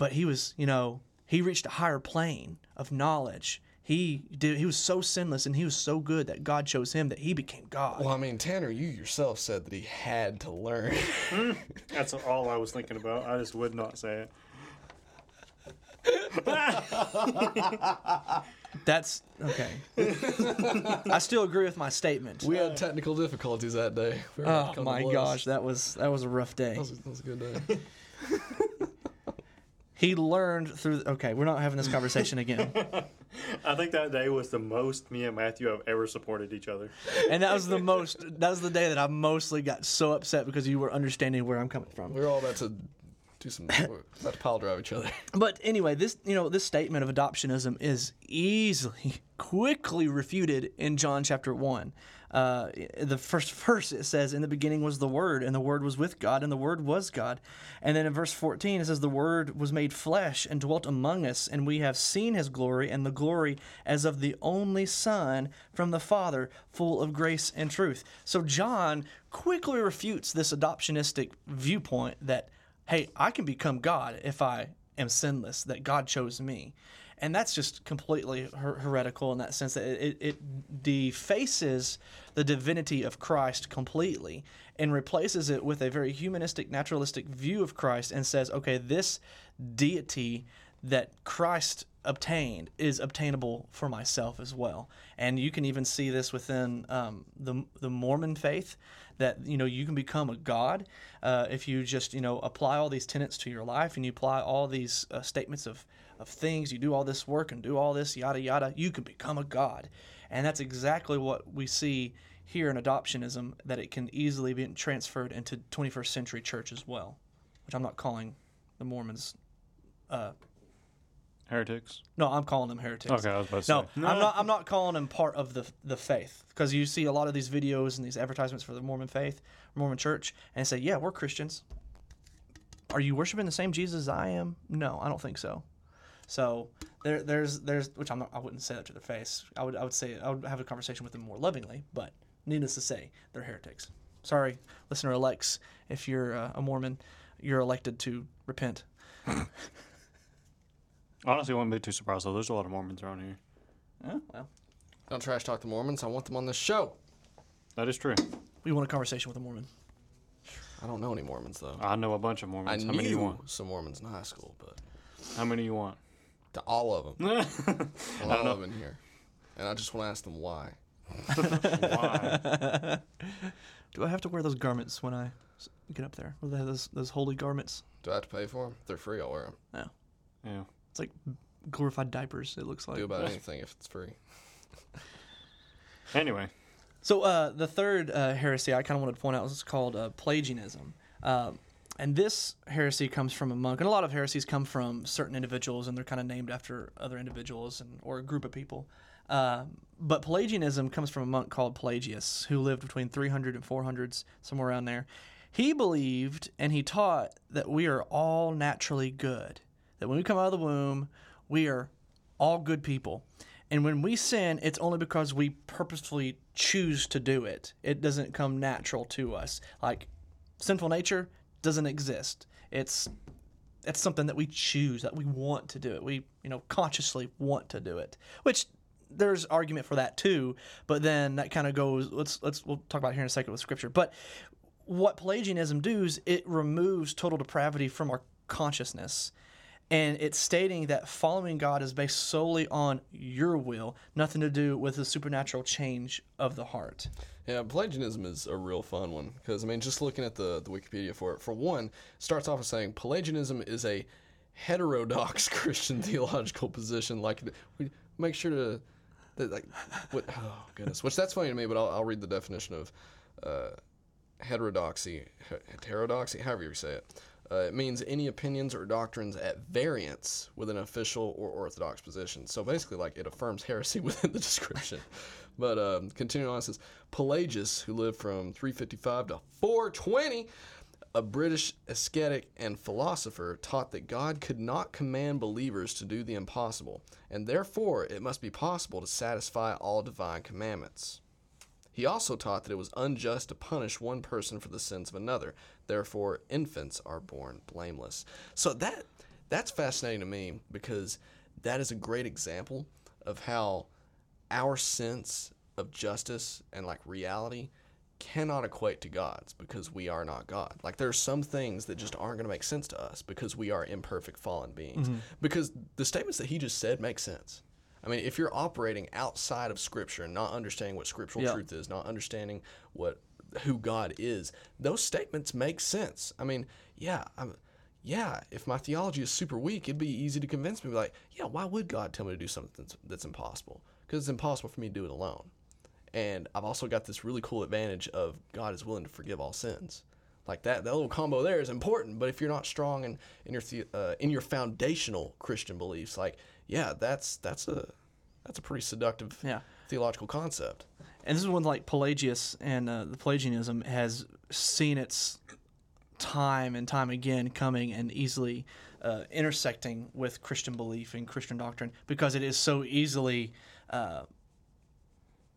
but he was, you know, he reached a higher plane of knowledge. He did. He was so sinless and he was so good that God chose him that he became God. Well, I mean, Tanner, you yourself said that he had to learn. Hmm. That's all I was thinking about. I just would not say it. That's okay. I still agree with my statement. we had technical difficulties that day. We were oh about to Oh my gosh, that was that was a rough day. That was, that was a good day. He learned through. Okay, we're not having this conversation again. I think that day was the most me and Matthew have ever supported each other. And that was the most. That was the day that I mostly got so upset because you were understanding where I'm coming from. we were all about to do some, we were about to pile drive each other. But anyway, this you know this statement of adoptionism is easily, quickly refuted in John chapter one. Uh, the first verse it says, "In the beginning was the Word, and the Word was with God, and the Word was God." And then in verse fourteen it says, "The Word was made flesh and dwelt among us, and we have seen His glory, and the glory as of the only Son from the Father, full of grace and truth." So John quickly refutes this adoptionistic viewpoint that hey, I can become God if I am sinless, that God chose me. And that's just completely her- heretical in that sense that it, it defaces the divinity of Christ completely and replaces it with a very humanistic, naturalistic view of Christ and says, okay, this deity that Christ obtained is obtainable for myself as well. And you can even see this within um, the the Mormon faith that you know you can become a god uh, if you just you know apply all these tenets to your life and you apply all these uh, statements of of things. You do all this work and do all this yada yada. You can become a god, and that's exactly what we see here in adoptionism. That it can easily be transferred into 21st century church as well, which I'm not calling the Mormons. Uh, Heretics. no, I'm calling them heretics. Okay, I was about to No, say. I'm not. I'm not calling them part of the the faith because you see a lot of these videos and these advertisements for the Mormon faith, Mormon Church, and say, "Yeah, we're Christians." Are you worshiping the same Jesus as I am? No, I don't think so. So there, there's, there's, which I'm not, I wouldn't say that to their face. I would, I would say, I would have a conversation with them more lovingly. But needless to say, they're heretics. Sorry, listener elects, if you're uh, a Mormon, you're elected to repent. Honestly, I wouldn't be too surprised though. There's a lot of Mormons around here. Oh, well, Don't trash talk the Mormons. I want them on this show. That is true. we want a conversation with a Mormon. I don't know any Mormons though. I know a bunch of I Mormons. How knew many you want? some Mormons in high school, but How many you want? to all of them, Why? a lot of them in here, and I just want to ask them why. why. Do I have to wear those garments when I s- get up there? Will they have those, those holy garments? Do I have to pay for them? They're free. I'll wear them. No. Yeah. It's like glorified diapers, it looks like. Do about anything if it's free. Anyway, So uh, the third uh, heresy I kind of wanted to point out is called uh, Pelagianism. Um, and this heresy comes from a monk, and a lot of heresies come from certain individuals, and they're kind of named after other individuals and or a group of people. Um, but Pelagianism comes from a monk called Pelagius, who lived between 300 and 400s, somewhere around there. He believed and he taught that we are all naturally good. That when we come out of the womb, we are all good people. And when we sin, it's only because we purposefully choose to do it. It doesn't come natural to us. Like sinful nature doesn't exist. It's it's something that we choose, that we want to do it. We, you know, consciously want to do it. Which there's argument for that too, but then that kind of goes let's let's we'll talk about here in a second with scripture. But what Pelagianism does, it removes total depravity from our consciousness. And it's stating that following God is based solely on your will, nothing to do with the supernatural change of the heart. Yeah, Pelagianism is a real fun one because I mean, just looking at the the Wikipedia for it, for one, starts off as saying Pelagianism is a heterodox Christian theological position. Like, we make sure to, that, like, what? Oh goodness, which that's funny to me, but I'll, I'll read the definition of uh, heterodoxy, heterodoxy, however you say it. Uh, it means any opinions or doctrines at variance with an official or orthodox position. So basically, like it affirms heresy within the description. But um, continuing on, it says Pelagius, who lived from 355 to 420, a British ascetic and philosopher, taught that God could not command believers to do the impossible, and therefore it must be possible to satisfy all divine commandments. He also taught that it was unjust to punish one person for the sins of another. Therefore, infants are born blameless. So that that's fascinating to me because that is a great example of how our sense of justice and like reality cannot equate to God's because we are not God. Like there are some things that just aren't going to make sense to us because we are imperfect fallen beings. Mm-hmm. Because the statements that he just said make sense. I mean, if you're operating outside of Scripture and not understanding what scriptural Yeah. truth is, not understanding what who God is, those statements make sense. I mean, yeah, I'm, yeah. If my theology is super weak, it'd be easy to convince me. Like, yeah, why would God tell me to do something that's, that's impossible? Because it's impossible for me to do it alone. And I've also got this really cool advantage of God is willing to forgive all sins. Like that, that little combo there is important. But if you're not strong in, in your uh, in your foundational Christian beliefs, like yeah, that's that's a that's a pretty seductive Yeah. theological concept. And this is when like Pelagius and uh, the Pelagianism has seen its time and time again coming and easily uh, intersecting with Christian belief and Christian doctrine because it is so easily uh,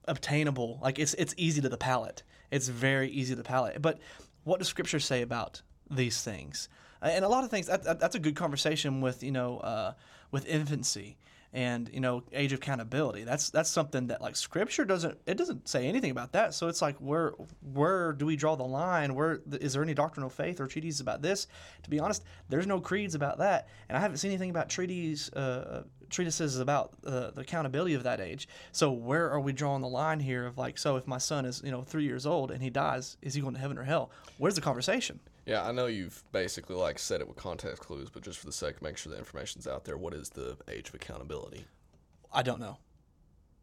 obtainable. Like it's it's easy to the palate. It's very easy to the palate. But what does Scripture say about these things? and a lot of things. That, that- that's a good conversation with you know uh, with infancy and you know age of accountability. That's that's something that like Scripture doesn't it doesn't say anything about that. So it's like where where do we draw the line? Where is there any doctrinal faith or treaties about this? To be honest, there's no creeds about that, and I haven't seen anything about treaties. Uh, treatises about uh, the accountability of that age. So where are we drawing the line here of like, so if my son is you know three years old and he dies, is he going to heaven or hell? Where's the conversation? Yeah, I know you've basically like said it with context clues, but just for the sake of making sure the information's out there, what is the age of accountability? I don't know.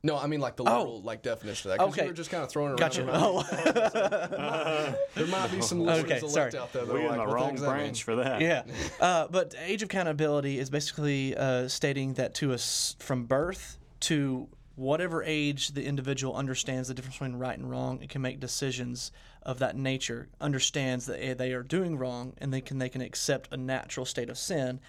No, I mean like the literal like definition of that. 'cause Okay. you were just kind of throwing it around. Gotcha. around. Oh, There might be some listeners Okay, sorry. out there that We are in like, the wrong heck does that mean?" branch for that. yeah. Uh, but age of accountability is basically uh, stating that to us from birth to whatever age the individual understands the difference between right and wrong and can make decisions of that nature, understands that eh, they are doing wrong, and they can they can accept a natural state of sin,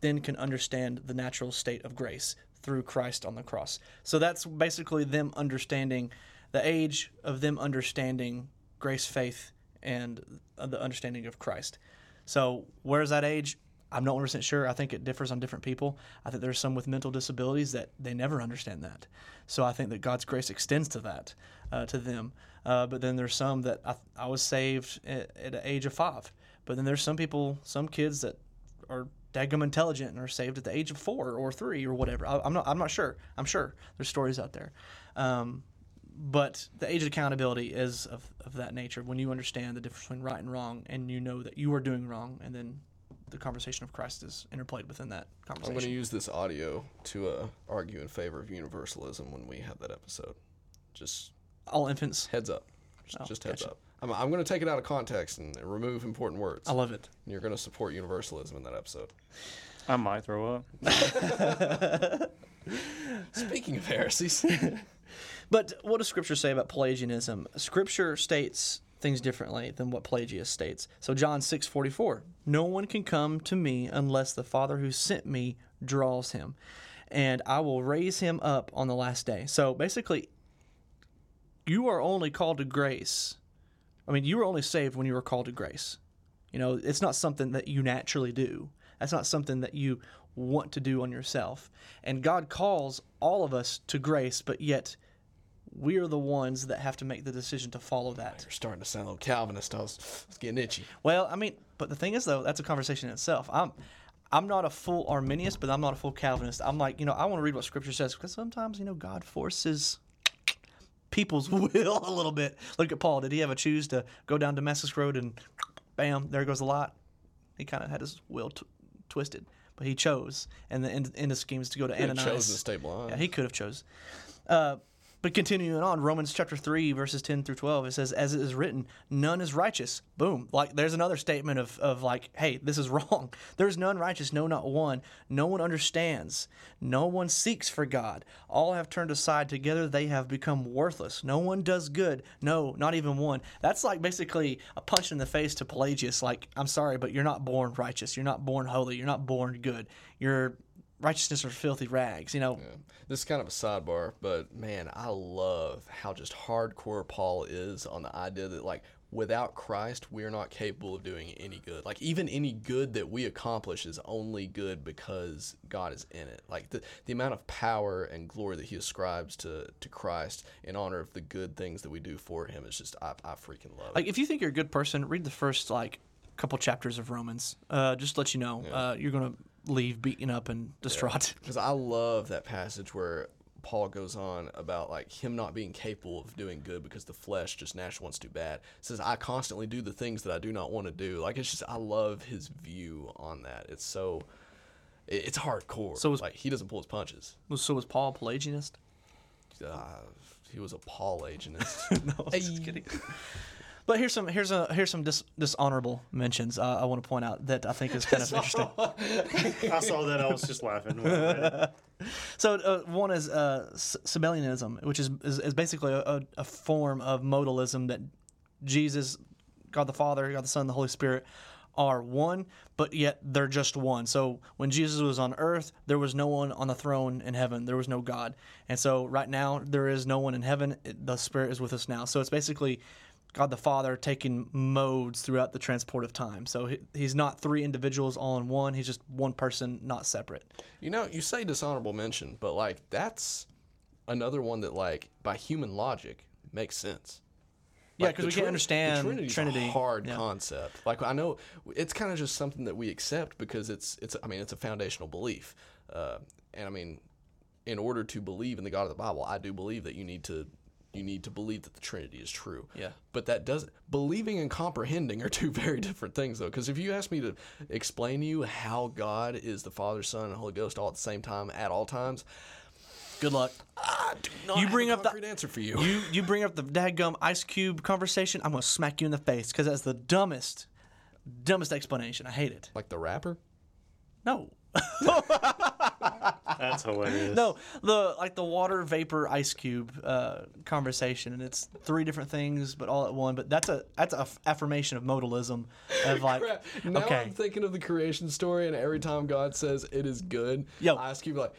then can understand the natural state of grace through Christ on the cross. So that's basically them understanding the age of them understanding grace, faith, and the understanding of Christ. So where's that age? I'm not 100% sure. I think it differs on different people. I think there's some with mental disabilities that they never understand that. So I think that God's grace extends to that, uh, to them. Uh, but then there's some that I, I was saved at, at the age of five. But then there's some people, some kids that are daggum intelligent and are saved at the age of four or three or whatever. I, I'm not. I'm not sure. I'm sure there's stories out there. Um, but the age of accountability is of, of that nature when you understand the difference between right and wrong and you know that you are doing wrong and then the conversation of christ is interplayed within that conversation. I'm going to use this audio to uh, argue in favor of universalism when we have that episode. Just all infants heads up. Just, Oh, just heads gotcha. up. I'm, I'm going to take it out of context and remove important words. i love it And you're going to support universalism in that episode. I might throw up. Speaking of heresies, but what does scripture say about pelagianism scripture states things differently than what pelagius states so john 6.44 no one can come to me unless the father who sent me draws him and i will raise him up on the last day so basically you are only called to grace. I mean, you were only saved when you were called to grace. You know, it's not something that you naturally do. That's not something that you want to do on yourself. And God calls all of us to grace, but yet we are the ones that have to make the decision to follow that. you're starting to sound a little Calvinist. I was, I was getting itchy. Well, I mean, but the thing is though, that's a conversation in itself. I'm I'm not a full Arminius, but I'm not a full Calvinist. I'm like, you know, I want to read what scripture says because sometimes, you know, God forces people's will a little bit. Look at Paul. Did he ever choose to go down Damascus Road and bam, there goes the lot? He kind of had his will t- twisted, but he chose. And the end, end of scheme is to go to have Ananias. chosen to stay blind. Yeah, he could have chose. Uh, but continuing on, Romans chapter 3, verses 10 through 12, it says, As it is written, none is righteous. Boom. Like, there's another statement of, of like, hey, this is wrong. There's none righteous, no, not one. No one understands. No one seeks for God. All have turned aside. Together they have become worthless. No one does good. No, not even one. That's like basically a punch in the face to Pelagius. Like, I'm sorry, but you're not born righteous. You're not born holy. You're not born good. Your righteousness are filthy rags. You know, Yeah. This is kind of a sidebar, but man, I love how just hardcore Paul is on the idea that like without Christ, we're not capable of doing any good. Like even any good that we accomplish is only good because God is in it. Like the the amount of power and glory that he ascribes to to Christ in honor of the good things that we do for him is just I, I freaking love it. Like if you think you're a good person, read the first like couple chapters of Romans. Uh, just to let you know, uh, you're gonna leave beaten up and distraught. Because I love that passage where Paul goes on about like him not being capable of doing good because the flesh just naturally wants to do bad. says I constantly do the things that I do not want to do. Like it's just I love his view on that. It's so it- it's hardcore. So is- like he doesn't pull his punches. so was Paul a Pelagianist? Uh, he was a Paul agentist. no, I'm just kidding. But here's some here's a here's some dis- dishonorable mentions uh, I want to point out that I think is kind of interesting. I saw that. I was just laughing. when I read it. So uh, one is uh, Sabellianism, which is is, is basically a, a form of modalism that Jesus, God the Father, God the Son, the Holy Spirit are one, but yet they're just one. So when Jesus was on earth, there was no one on the throne in heaven. There was no God. And so right now there is no one in heaven. The Spirit is with us now. So it's basically God the Father taking modes throughout the transport of time. So he, he's not three individuals all in one. He's just one person, not separate. You know, you say dishonorable mention, but like that's another one that like by human logic makes sense. Yeah, because we Trin- can't understand the Trinity. A hard Yeah. concept. Like I know it's kind of just something that we accept because it's it's I mean it's a foundational belief. Uh, and I mean, in order to believe in the God of the Bible, I do believe that you need to you need to believe that the Trinity is true. Yeah. But that doesn't believing and comprehending are two very different things though. Because if you ask me to explain to you how God is the Father, Son, and Holy Ghost all at the same time at all times, Good luck. I do not You have bring a up the- answer for you. You you bring up the dadgum Ice Cube conversation, I'm gonna smack you in the face because that's the dumbest, dumbest explanation. I hate it. like the rapper. No, That's hilarious. no, the like the water vapor Ice Cube uh, conversation, and it's three different things, but all at one. But that's a that's a f- affirmation of modalism, of like, Crap. Now okay, I'm thinking of the creation story, and every time God says it is good, Yo. I ask you like,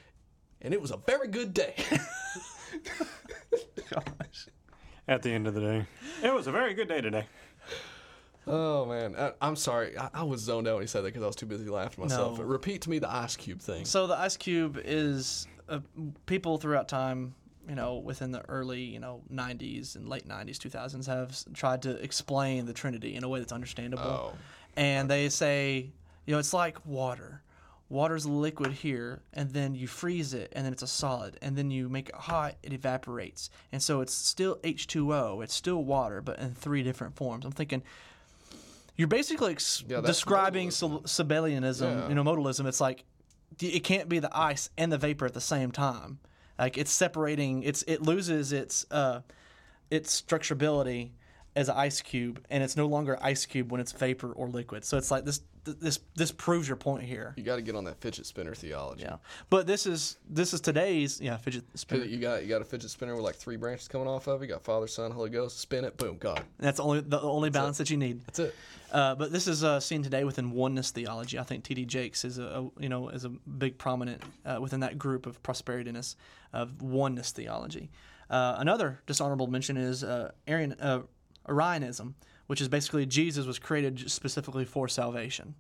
and it was a very good day. gosh. At the end of the day, it was a very good day today. Oh man, I, I'm sorry, I, I was zoned out when he said that because I was too busy laughing myself. No. Repeat to me the ice cube thing. So the Ice Cube is uh, people throughout time, you know, within the early, you know, 90s and late 90s, 2000s have tried to explain the Trinity in a way that's understandable. Oh. And they say, you know, it's like water. Water's a liquid here, and then you freeze it, and then it's a solid, and then you make it hot, it evaporates, and so it's still H2O. It's still water, but in three different forms. I'm thinking, you're basically ex- Yeah, describing modalism. Sabellianism, Yeah. you know, modalism. It's like it can't be the ice and the vapor at the same time. Like it's separating. It's it loses its uh, its structurability as an ice cube, and it's no longer ice cube when it's vapor or liquid. So it's like this this this proves your point here. You got to get on that fidget spinner theology. Yeah, but this is this is today's yeah fidget spinner. You got you got a fidget spinner with like three branches coming off of it. You got Father, Son, Holy Ghost. Spin it, boom, God. That's only the only balance that you need. That's it. Uh, but this is uh, seen today within oneness theology. I think T.D. Jakes is a, a you know is a big prominent uh, within that group of prosperityness of oneness theology. Uh, another dishonorable mention is uh, Arian, uh, Arianism, which is basically Jesus was created specifically for salvation.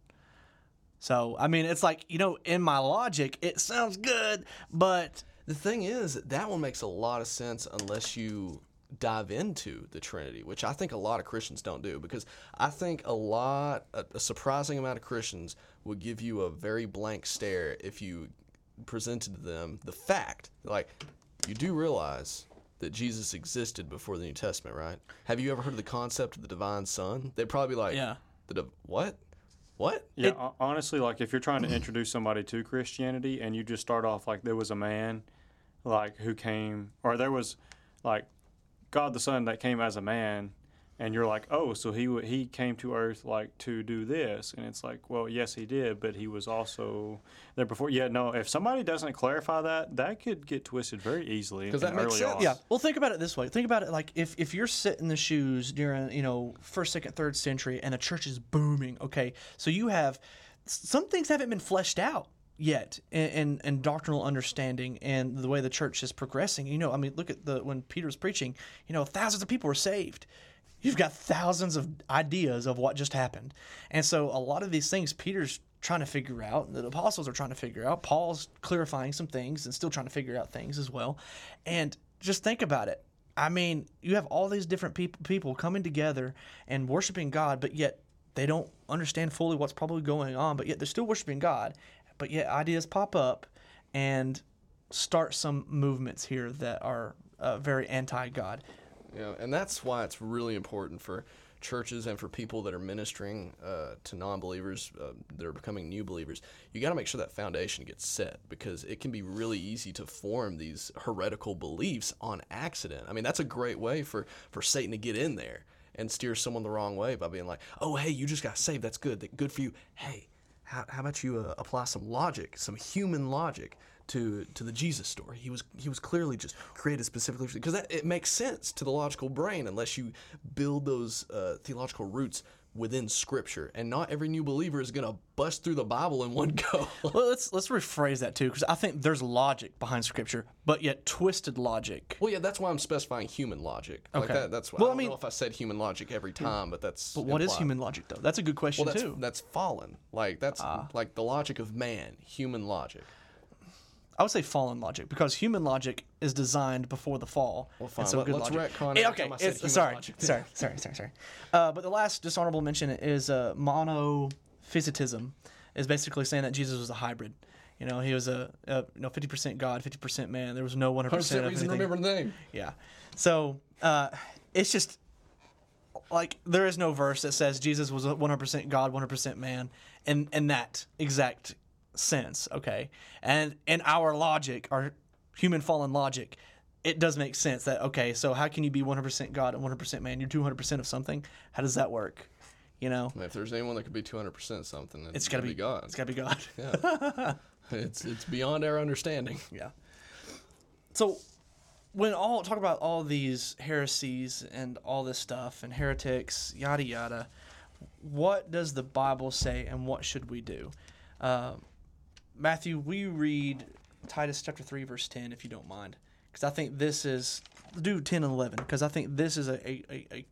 So I mean, it's like you know, in my logic, it sounds good, but The thing is, that one makes a lot of sense unless you dive into the Trinity, which I think a lot of Christians don't do because I think a lot, a, surprising amount of Christians would give you a very blank stare if you presented to them the fact, like, you do realize that Jesus existed before the New Testament, right? Have you ever heard of the concept of the divine son? They'd probably be like, Yeah. the div- what? What? Yeah, ho- honestly, like if you're trying to introduce somebody to Christianity and you just start off like there was a man, like who came, or there was, like, God the Son that came as a man, and you're like, oh, so he w- he came to Earth like to do this, and it's like, well, yes, he did, but he was also there before. Yeah, no, if somebody doesn't clarify that, that could get twisted very easily. 'Cause that makes sense. on. Yeah. Well, think about it this way. Think about it like if, if you're sitting in the shoes during, you know, first, second, third century and the church is booming, okay? So you have some things haven't been fleshed out yet in, in, in doctrinal understanding and the way the church is progressing. You know, I mean, look at the when Peter's preaching, you know, thousands of people were saved. You've got thousands of ideas of what just happened. And so a lot of these things Peter's trying to figure out, the apostles are trying to figure out. Paul's clarifying some things and still trying to figure out things as well. And just think about it. I mean, you have all these different people people coming together and worshiping God, but yet they don't understand fully what's probably going on, but yet they're still worshiping God. But yet ideas pop up and start some movements here that are uh, very anti-God. Know, and that's why it's really important for churches and for people that are ministering uh, to non-believers uh, that are becoming new believers. You got to make sure that foundation gets set because it can be really easy to form these heretical beliefs on accident. I mean, that's a great way for for Satan to get in there and steer someone the wrong way by being like, "Oh, hey, you just got saved. That's good. That good for you. Hey, how, how about you uh, apply some logic, some human logic to to the Jesus story? He was he was clearly just created specifically because that it makes sense to the logical brain unless you build those uh, theological roots within Scripture, and not every new believer is going to bust through the Bible in one go. Well, let's let's rephrase that too, because I think there's logic behind Scripture, but yet twisted logic. well, yeah, that's why I'm specifying human logic. Like Okay. that, that's why. Well, I I mean- know if I said human logic every time, but that's. But what is implied. human logic, though? That's a good question Well, that's too. that's fallen. Like that's Ah. like the logic of man, human logic. I would say fallen logic because human logic is designed before the fall. Well, fine. And so Let- good let's logic. retcon Eh, okay, time it's- human sorry, sorry, sorry, sorry, sorry. Uh, but the last dishonorable mention is uh, monophysitism, is basically saying that Jesus was a hybrid. You know, he was a, a you know fifty percent God, fifty percent man. There was no one hundred 100% reason to remember the name. Yeah. So uh, it's just like there is no verse that says Jesus was 100% God, 100% man, in in that exact sense. Okay, and in our logic, our human fallen logic, it does make sense that okay, so how can you be 100% God and 100% man? You're 200% of something. How does that work? You know, if there's anyone that could be 200% something, it's got to be God. It's got to be God. Yeah. it's it's beyond our understanding. Yeah. So when all talk about all these heresies and all this stuff and heretics, yada yada, what does the Bible say and what should we do? Uh, Matthew, we read Titus chapter three verse ten, if you don't mind, because I think this is do ten and eleven, because I think this is a, a, a, a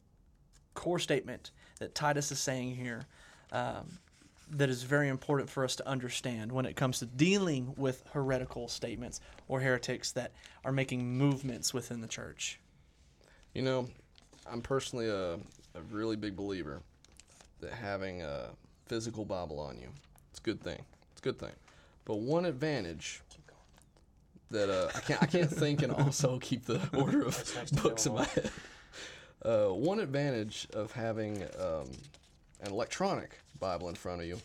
core statement that Titus is saying here. Um, that is very important for us to understand when it comes to dealing with heretical statements or heretics that are making movements within the church. You know, I'm personally a, a really big believer that having a physical Bible on you, it's a good thing. It's a good thing. But one advantage that uh, I can't I can't think and also keep the order of books in my head. Uh, one advantage of having um, an electronic Bible in front of you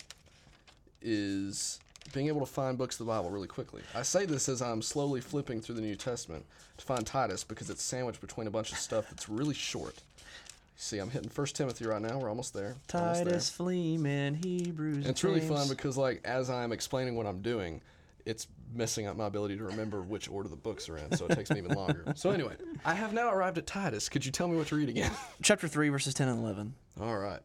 is being able to find books of the Bible really quickly. I say this as I'm slowly flipping through the New Testament to find Titus because it's sandwiched between a bunch of stuff that's really short. See, I'm hitting First Timothy right now. We're almost there. Titus, Philemon, Hebrews. And it's really fun because, like, as I'm explaining what I'm doing, it's messing up my ability to remember which order the books are in, so it takes me even longer. So anyway, I have now arrived at Titus. Could you tell me what to read again? chapter 3, verses 10 and 11. All right.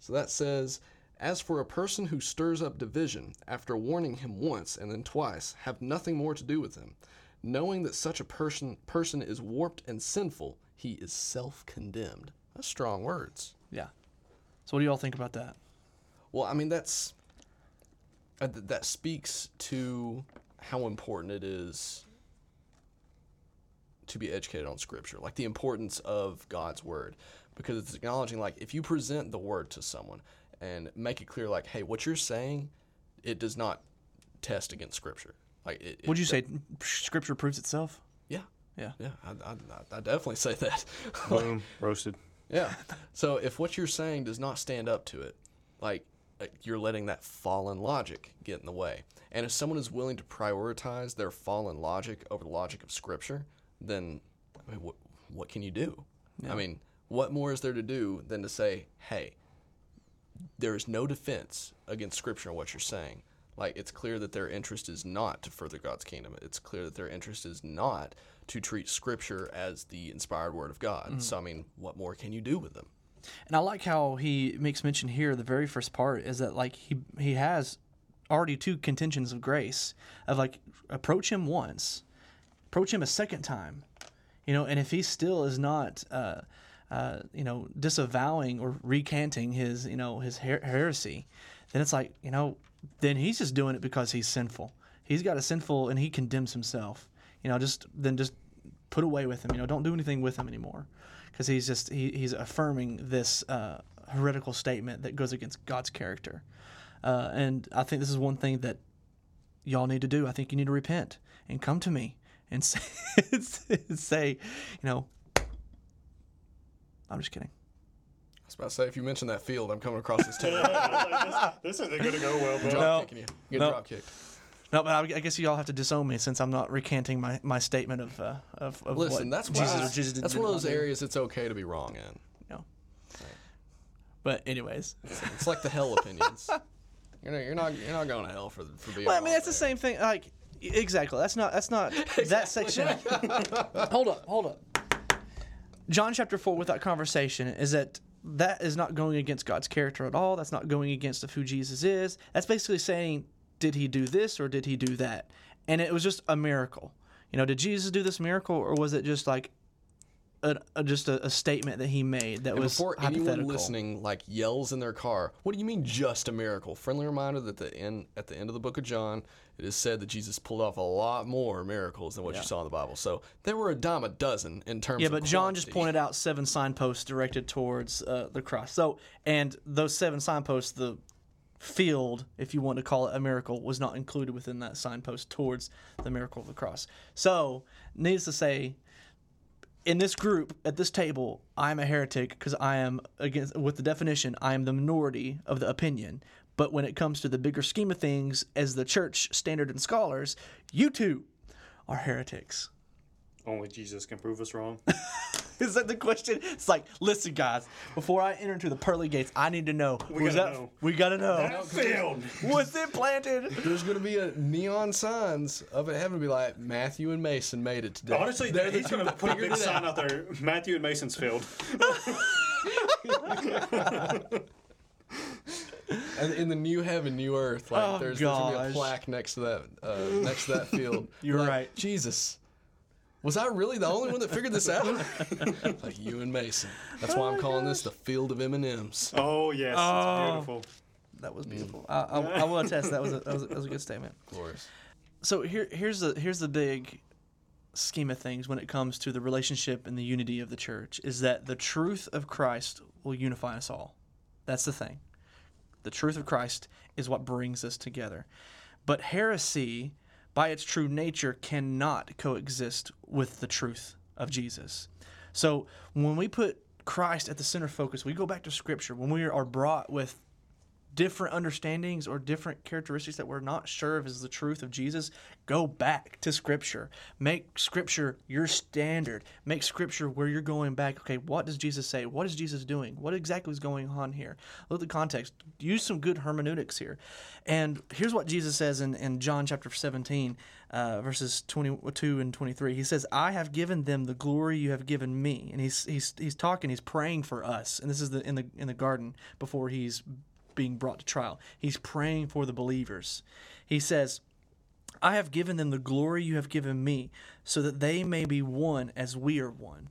So that says, As for a person who stirs up division, after warning him once and then twice, have nothing more to do with him. Knowing that such a person person is warped and sinful, he is self-condemned. That's strong words. Yeah. So, what do you all think about that? Well, I mean that's uh, th- that speaks to how important it is to be educated on scripture, like the importance of God's word, because it's acknowledging like if you present the word to someone and make it clear, like, hey, what you're saying, it does not test against scripture. Like, it, it- Would you say scripture proves itself? Yeah, Yeah. yeah, I, I, I- I definitely say that. Boom, roasted. Yeah. So if what you're saying does not stand up to it, like uh, you're letting that fallen logic get in the way. And if someone is willing to prioritize their fallen logic over the logic of Scripture, then I mean, what, what can you do? I mean, what more is there to do than to say, hey, there is no defense against Scripture and what you're saying. Like, it's clear that their interest is not to further God's kingdom. It's clear that their interest is not to treat Scripture as the inspired Word of God. So, I mean, what more can you do with them? And I like how he makes mention here. The very first part is that like he he has already two contentions of grace of like approach him once, approach him a second time, you know, and if he still is not, uh, uh, you know, disavowing or recanting his you know his her- heresy, then it's like you know then he's just doing it because he's sinful. He's got a sinful and he condemns himself. You know, just then just put away with him. You know, don't do anything with him anymore, because he's just he, he's affirming this uh, heretical statement that goes against God's character. Uh, and I think this is one thing that y'all need to do. I think you need to repent and come to me and say, say you know, I'm just kidding. I was about to say, if you mention that field, I'm coming across this table. this, isn't going to go well, bro. drop No. kicking you. You get No. drop kicked. No, but I, I guess you all have to disown me since I'm not recanting my, my statement of uh, of, of Listen, what that's Jesus why, or Jesus that's did one of those areas it's okay to be wrong in. You know. But anyways, It's like the hell opinions. You're not, you're not, you're not going to hell for for being. well, I mean wrong that's the same thing. Like exactly, that's not that's not that section. hold up, hold up. John chapter four with that conversation is that that is not going against God's character at all. That's not going against of who Jesus is. That's basically saying, did he do this or did he do that? And it was just a miracle. You know, did Jesus do this miracle or was it just like a, a, just a, a statement that he made that And was before hypothetical? anyone listening like yells in their car, what do you mean just a miracle? Friendly reminder that the end at the end of the book of John, it is said that Jesus pulled off a lot more miracles than what you saw in the Bible. So there were a dime a dozen in terms of. Yeah, but John just pointed out seven signposts directed towards uh, the cross. So, and those seven signposts, the field, if you want to call it a miracle, was not included within that signpost towards the miracle of the cross. So, needless to say, in this group at this table, I'm a heretic because I am against with the definition. I am the minority of the opinion. But when it comes to the bigger scheme of things, as the church standard and scholars, you two are heretics. Only Jesus can prove us wrong. Is that the question? It's like, listen, guys. Before I enter into the pearly gates, I need to know. We was gotta that, know. We gotta know. Failed. Was it planted? There's going to be a neon signs up in heaven be like Matthew and Mason made it today. Honestly, They're the he's two gonna put a big sign out. out there. Matthew and Mason's field. And in the new heaven, new earth, like Oh, there's, there's gonna be gosh. a plaque next to that uh, next to that field. You're Like, right. Jesus, was I really the only one that figured this out? like you and Mason. That's why I'm oh calling this the field of M and M's. Oh yes, Oh. it's beautiful. That was beautiful. I, I, I will attest. That was a, that was a, that was a good statement. Glorious. So here here's the here's the big scheme of things when it comes to the relationship and the unity of the church is that the truth of Christ will unify us all. That's the thing. The truth of Christ is what brings us together. But heresy, by its true nature, cannot coexist with the truth of Jesus. So when we put Christ at the center focus, we go back to Scripture. When we are brought with different understandings or different characteristics that we're not sure of is the truth of Jesus, go back to Scripture. Make Scripture your standard. Make Scripture where you're going back. Okay, what does Jesus say? What is Jesus doing? What exactly is going on here? Look at the context. Use some good hermeneutics here. And here's what Jesus says in, in John chapter 17, uh, verses 22 and 23. He says, I have given them the glory you have given me. And he's, he's, he's talking, he's praying for us. And this is the, in, the, in the garden before he's being brought to trial. He's praying for the believers. He says, I have given them the glory you have given me, so that they may be one as we are one.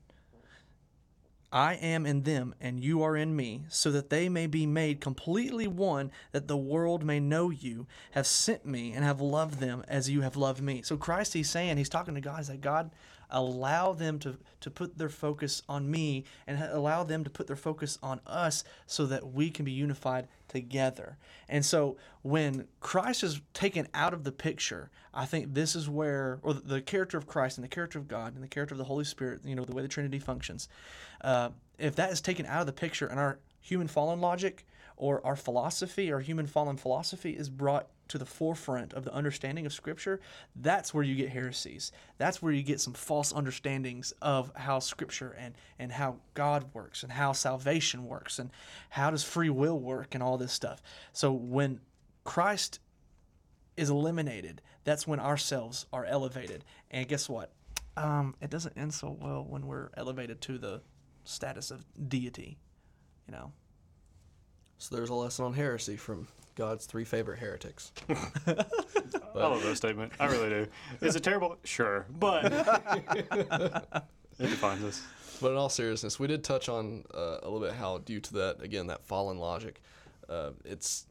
I am in them, and you are in me, so that they may be made completely one, that the world may know you have sent me and have loved them as you have loved me. So Christ, he's saying, he's talking to God, he's like, God, allow them to, to put their focus on me and allow them to put their focus on us so that we can be unified together. And so when Christ is taken out of the picture, I think this is where, or the character of Christ and the character of God and the character of the Holy Spirit, you know, the way the Trinity functions, uh, if that is taken out of the picture and our human fallen logic or our philosophy, our human fallen philosophy is brought to the forefront of the understanding of Scripture, that's where you get heresies. That's where you get some false understandings of how Scripture and, and how God works and how salvation works and how does free will work and all this stuff. So when Christ is eliminated, that's when ourselves are elevated. And guess what? Um, it doesn't end so well when we're elevated to the status of deity, you know. So there's a lesson on heresy from God's three favorite heretics. I love that statement. I really do. Is it terrible? Sure, but it defines us. But in all seriousness, we did touch on uh, a little bit how, due to that, again, that fallen logic, uh, it's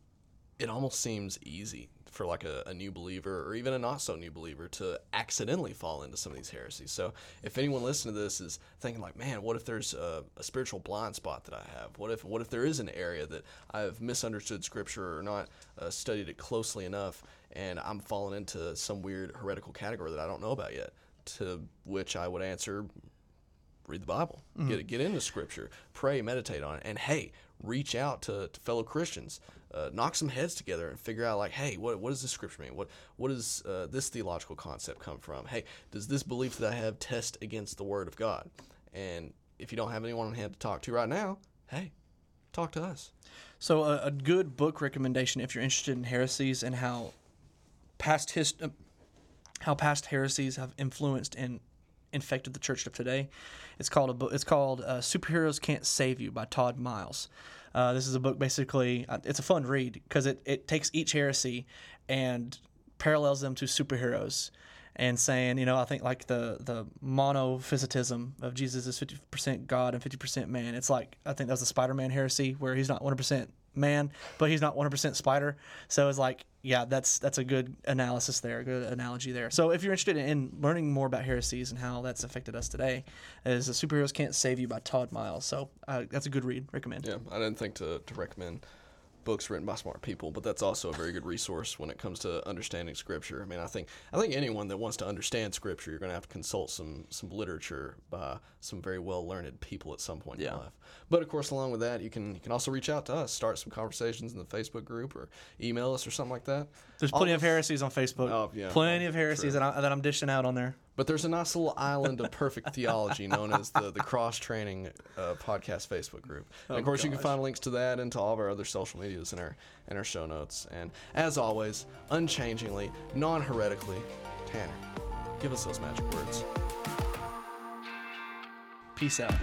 it almost seems easy for like a, a new believer or even a not so new believer to accidentally fall into some of these heresies. So if anyone listening to this is thinking like, man, what if there's a, a spiritual blind spot that I have? What if what if there is an area that I've misunderstood Scripture or not uh, studied it closely enough, and I'm falling into some weird heretical category that I don't know about yet? To which I would answer, read the Bible, get get into Scripture, pray, meditate on it, and hey, reach out to, to fellow Christians, uh, knock some heads together, and figure out like, hey, what what does this Scripture mean? What what does uh, this theological concept come from? Hey, does this belief that I have test against the Word of God? And if you don't have anyone on hand to talk to right now, hey, talk to us. So a, a good book recommendation if you're interested in heresies and how past hist- uh, how past heresies have influenced and infected the church of today. It's called a book. It's called uh, "Superheroes Can't Save You" by Todd Miles. Uh, this is a book basically. Uh, it's a fun read because it, it takes each heresy and parallels them to superheroes and saying, you know, I think like the the monophysitism of Jesus is fifty percent God and fifty percent man. It's like I think that was the Spider-Man heresy where he's not one hundred percent man, but he's not one hundred percent spider. So it's like, yeah, that's that's a good analysis there, good analogy there. So if you're interested in learning more about heresies and how that's affected us today, is the Superheroes Can't Save You by Todd Miles. So uh, that's a good read. Recommend. Yeah, I didn't think to, to recommend books written by smart people, but that's also a very good resource when it comes to understanding scripture. I mean, I think I think anyone that wants to understand scripture, you're going to have to consult some some literature by some very well learned people at some point in Yeah. life. But of course, along with that, you can you can also reach out to us, start some conversations in the Facebook group, or email us or something like that. There's plenty of heresies on Facebook. Oh, yeah. Plenty of heresies that, I, that I'm dishing out on there. But there's a nice little island of perfect theology known as the, the Cross Training uh, Podcast Facebook group. And of Oh, course, you can gosh. find links to that and to all of our other social medias in our in our show notes. And as always, unchangingly, non heretically, Tanner, give us those magic words. Peace out.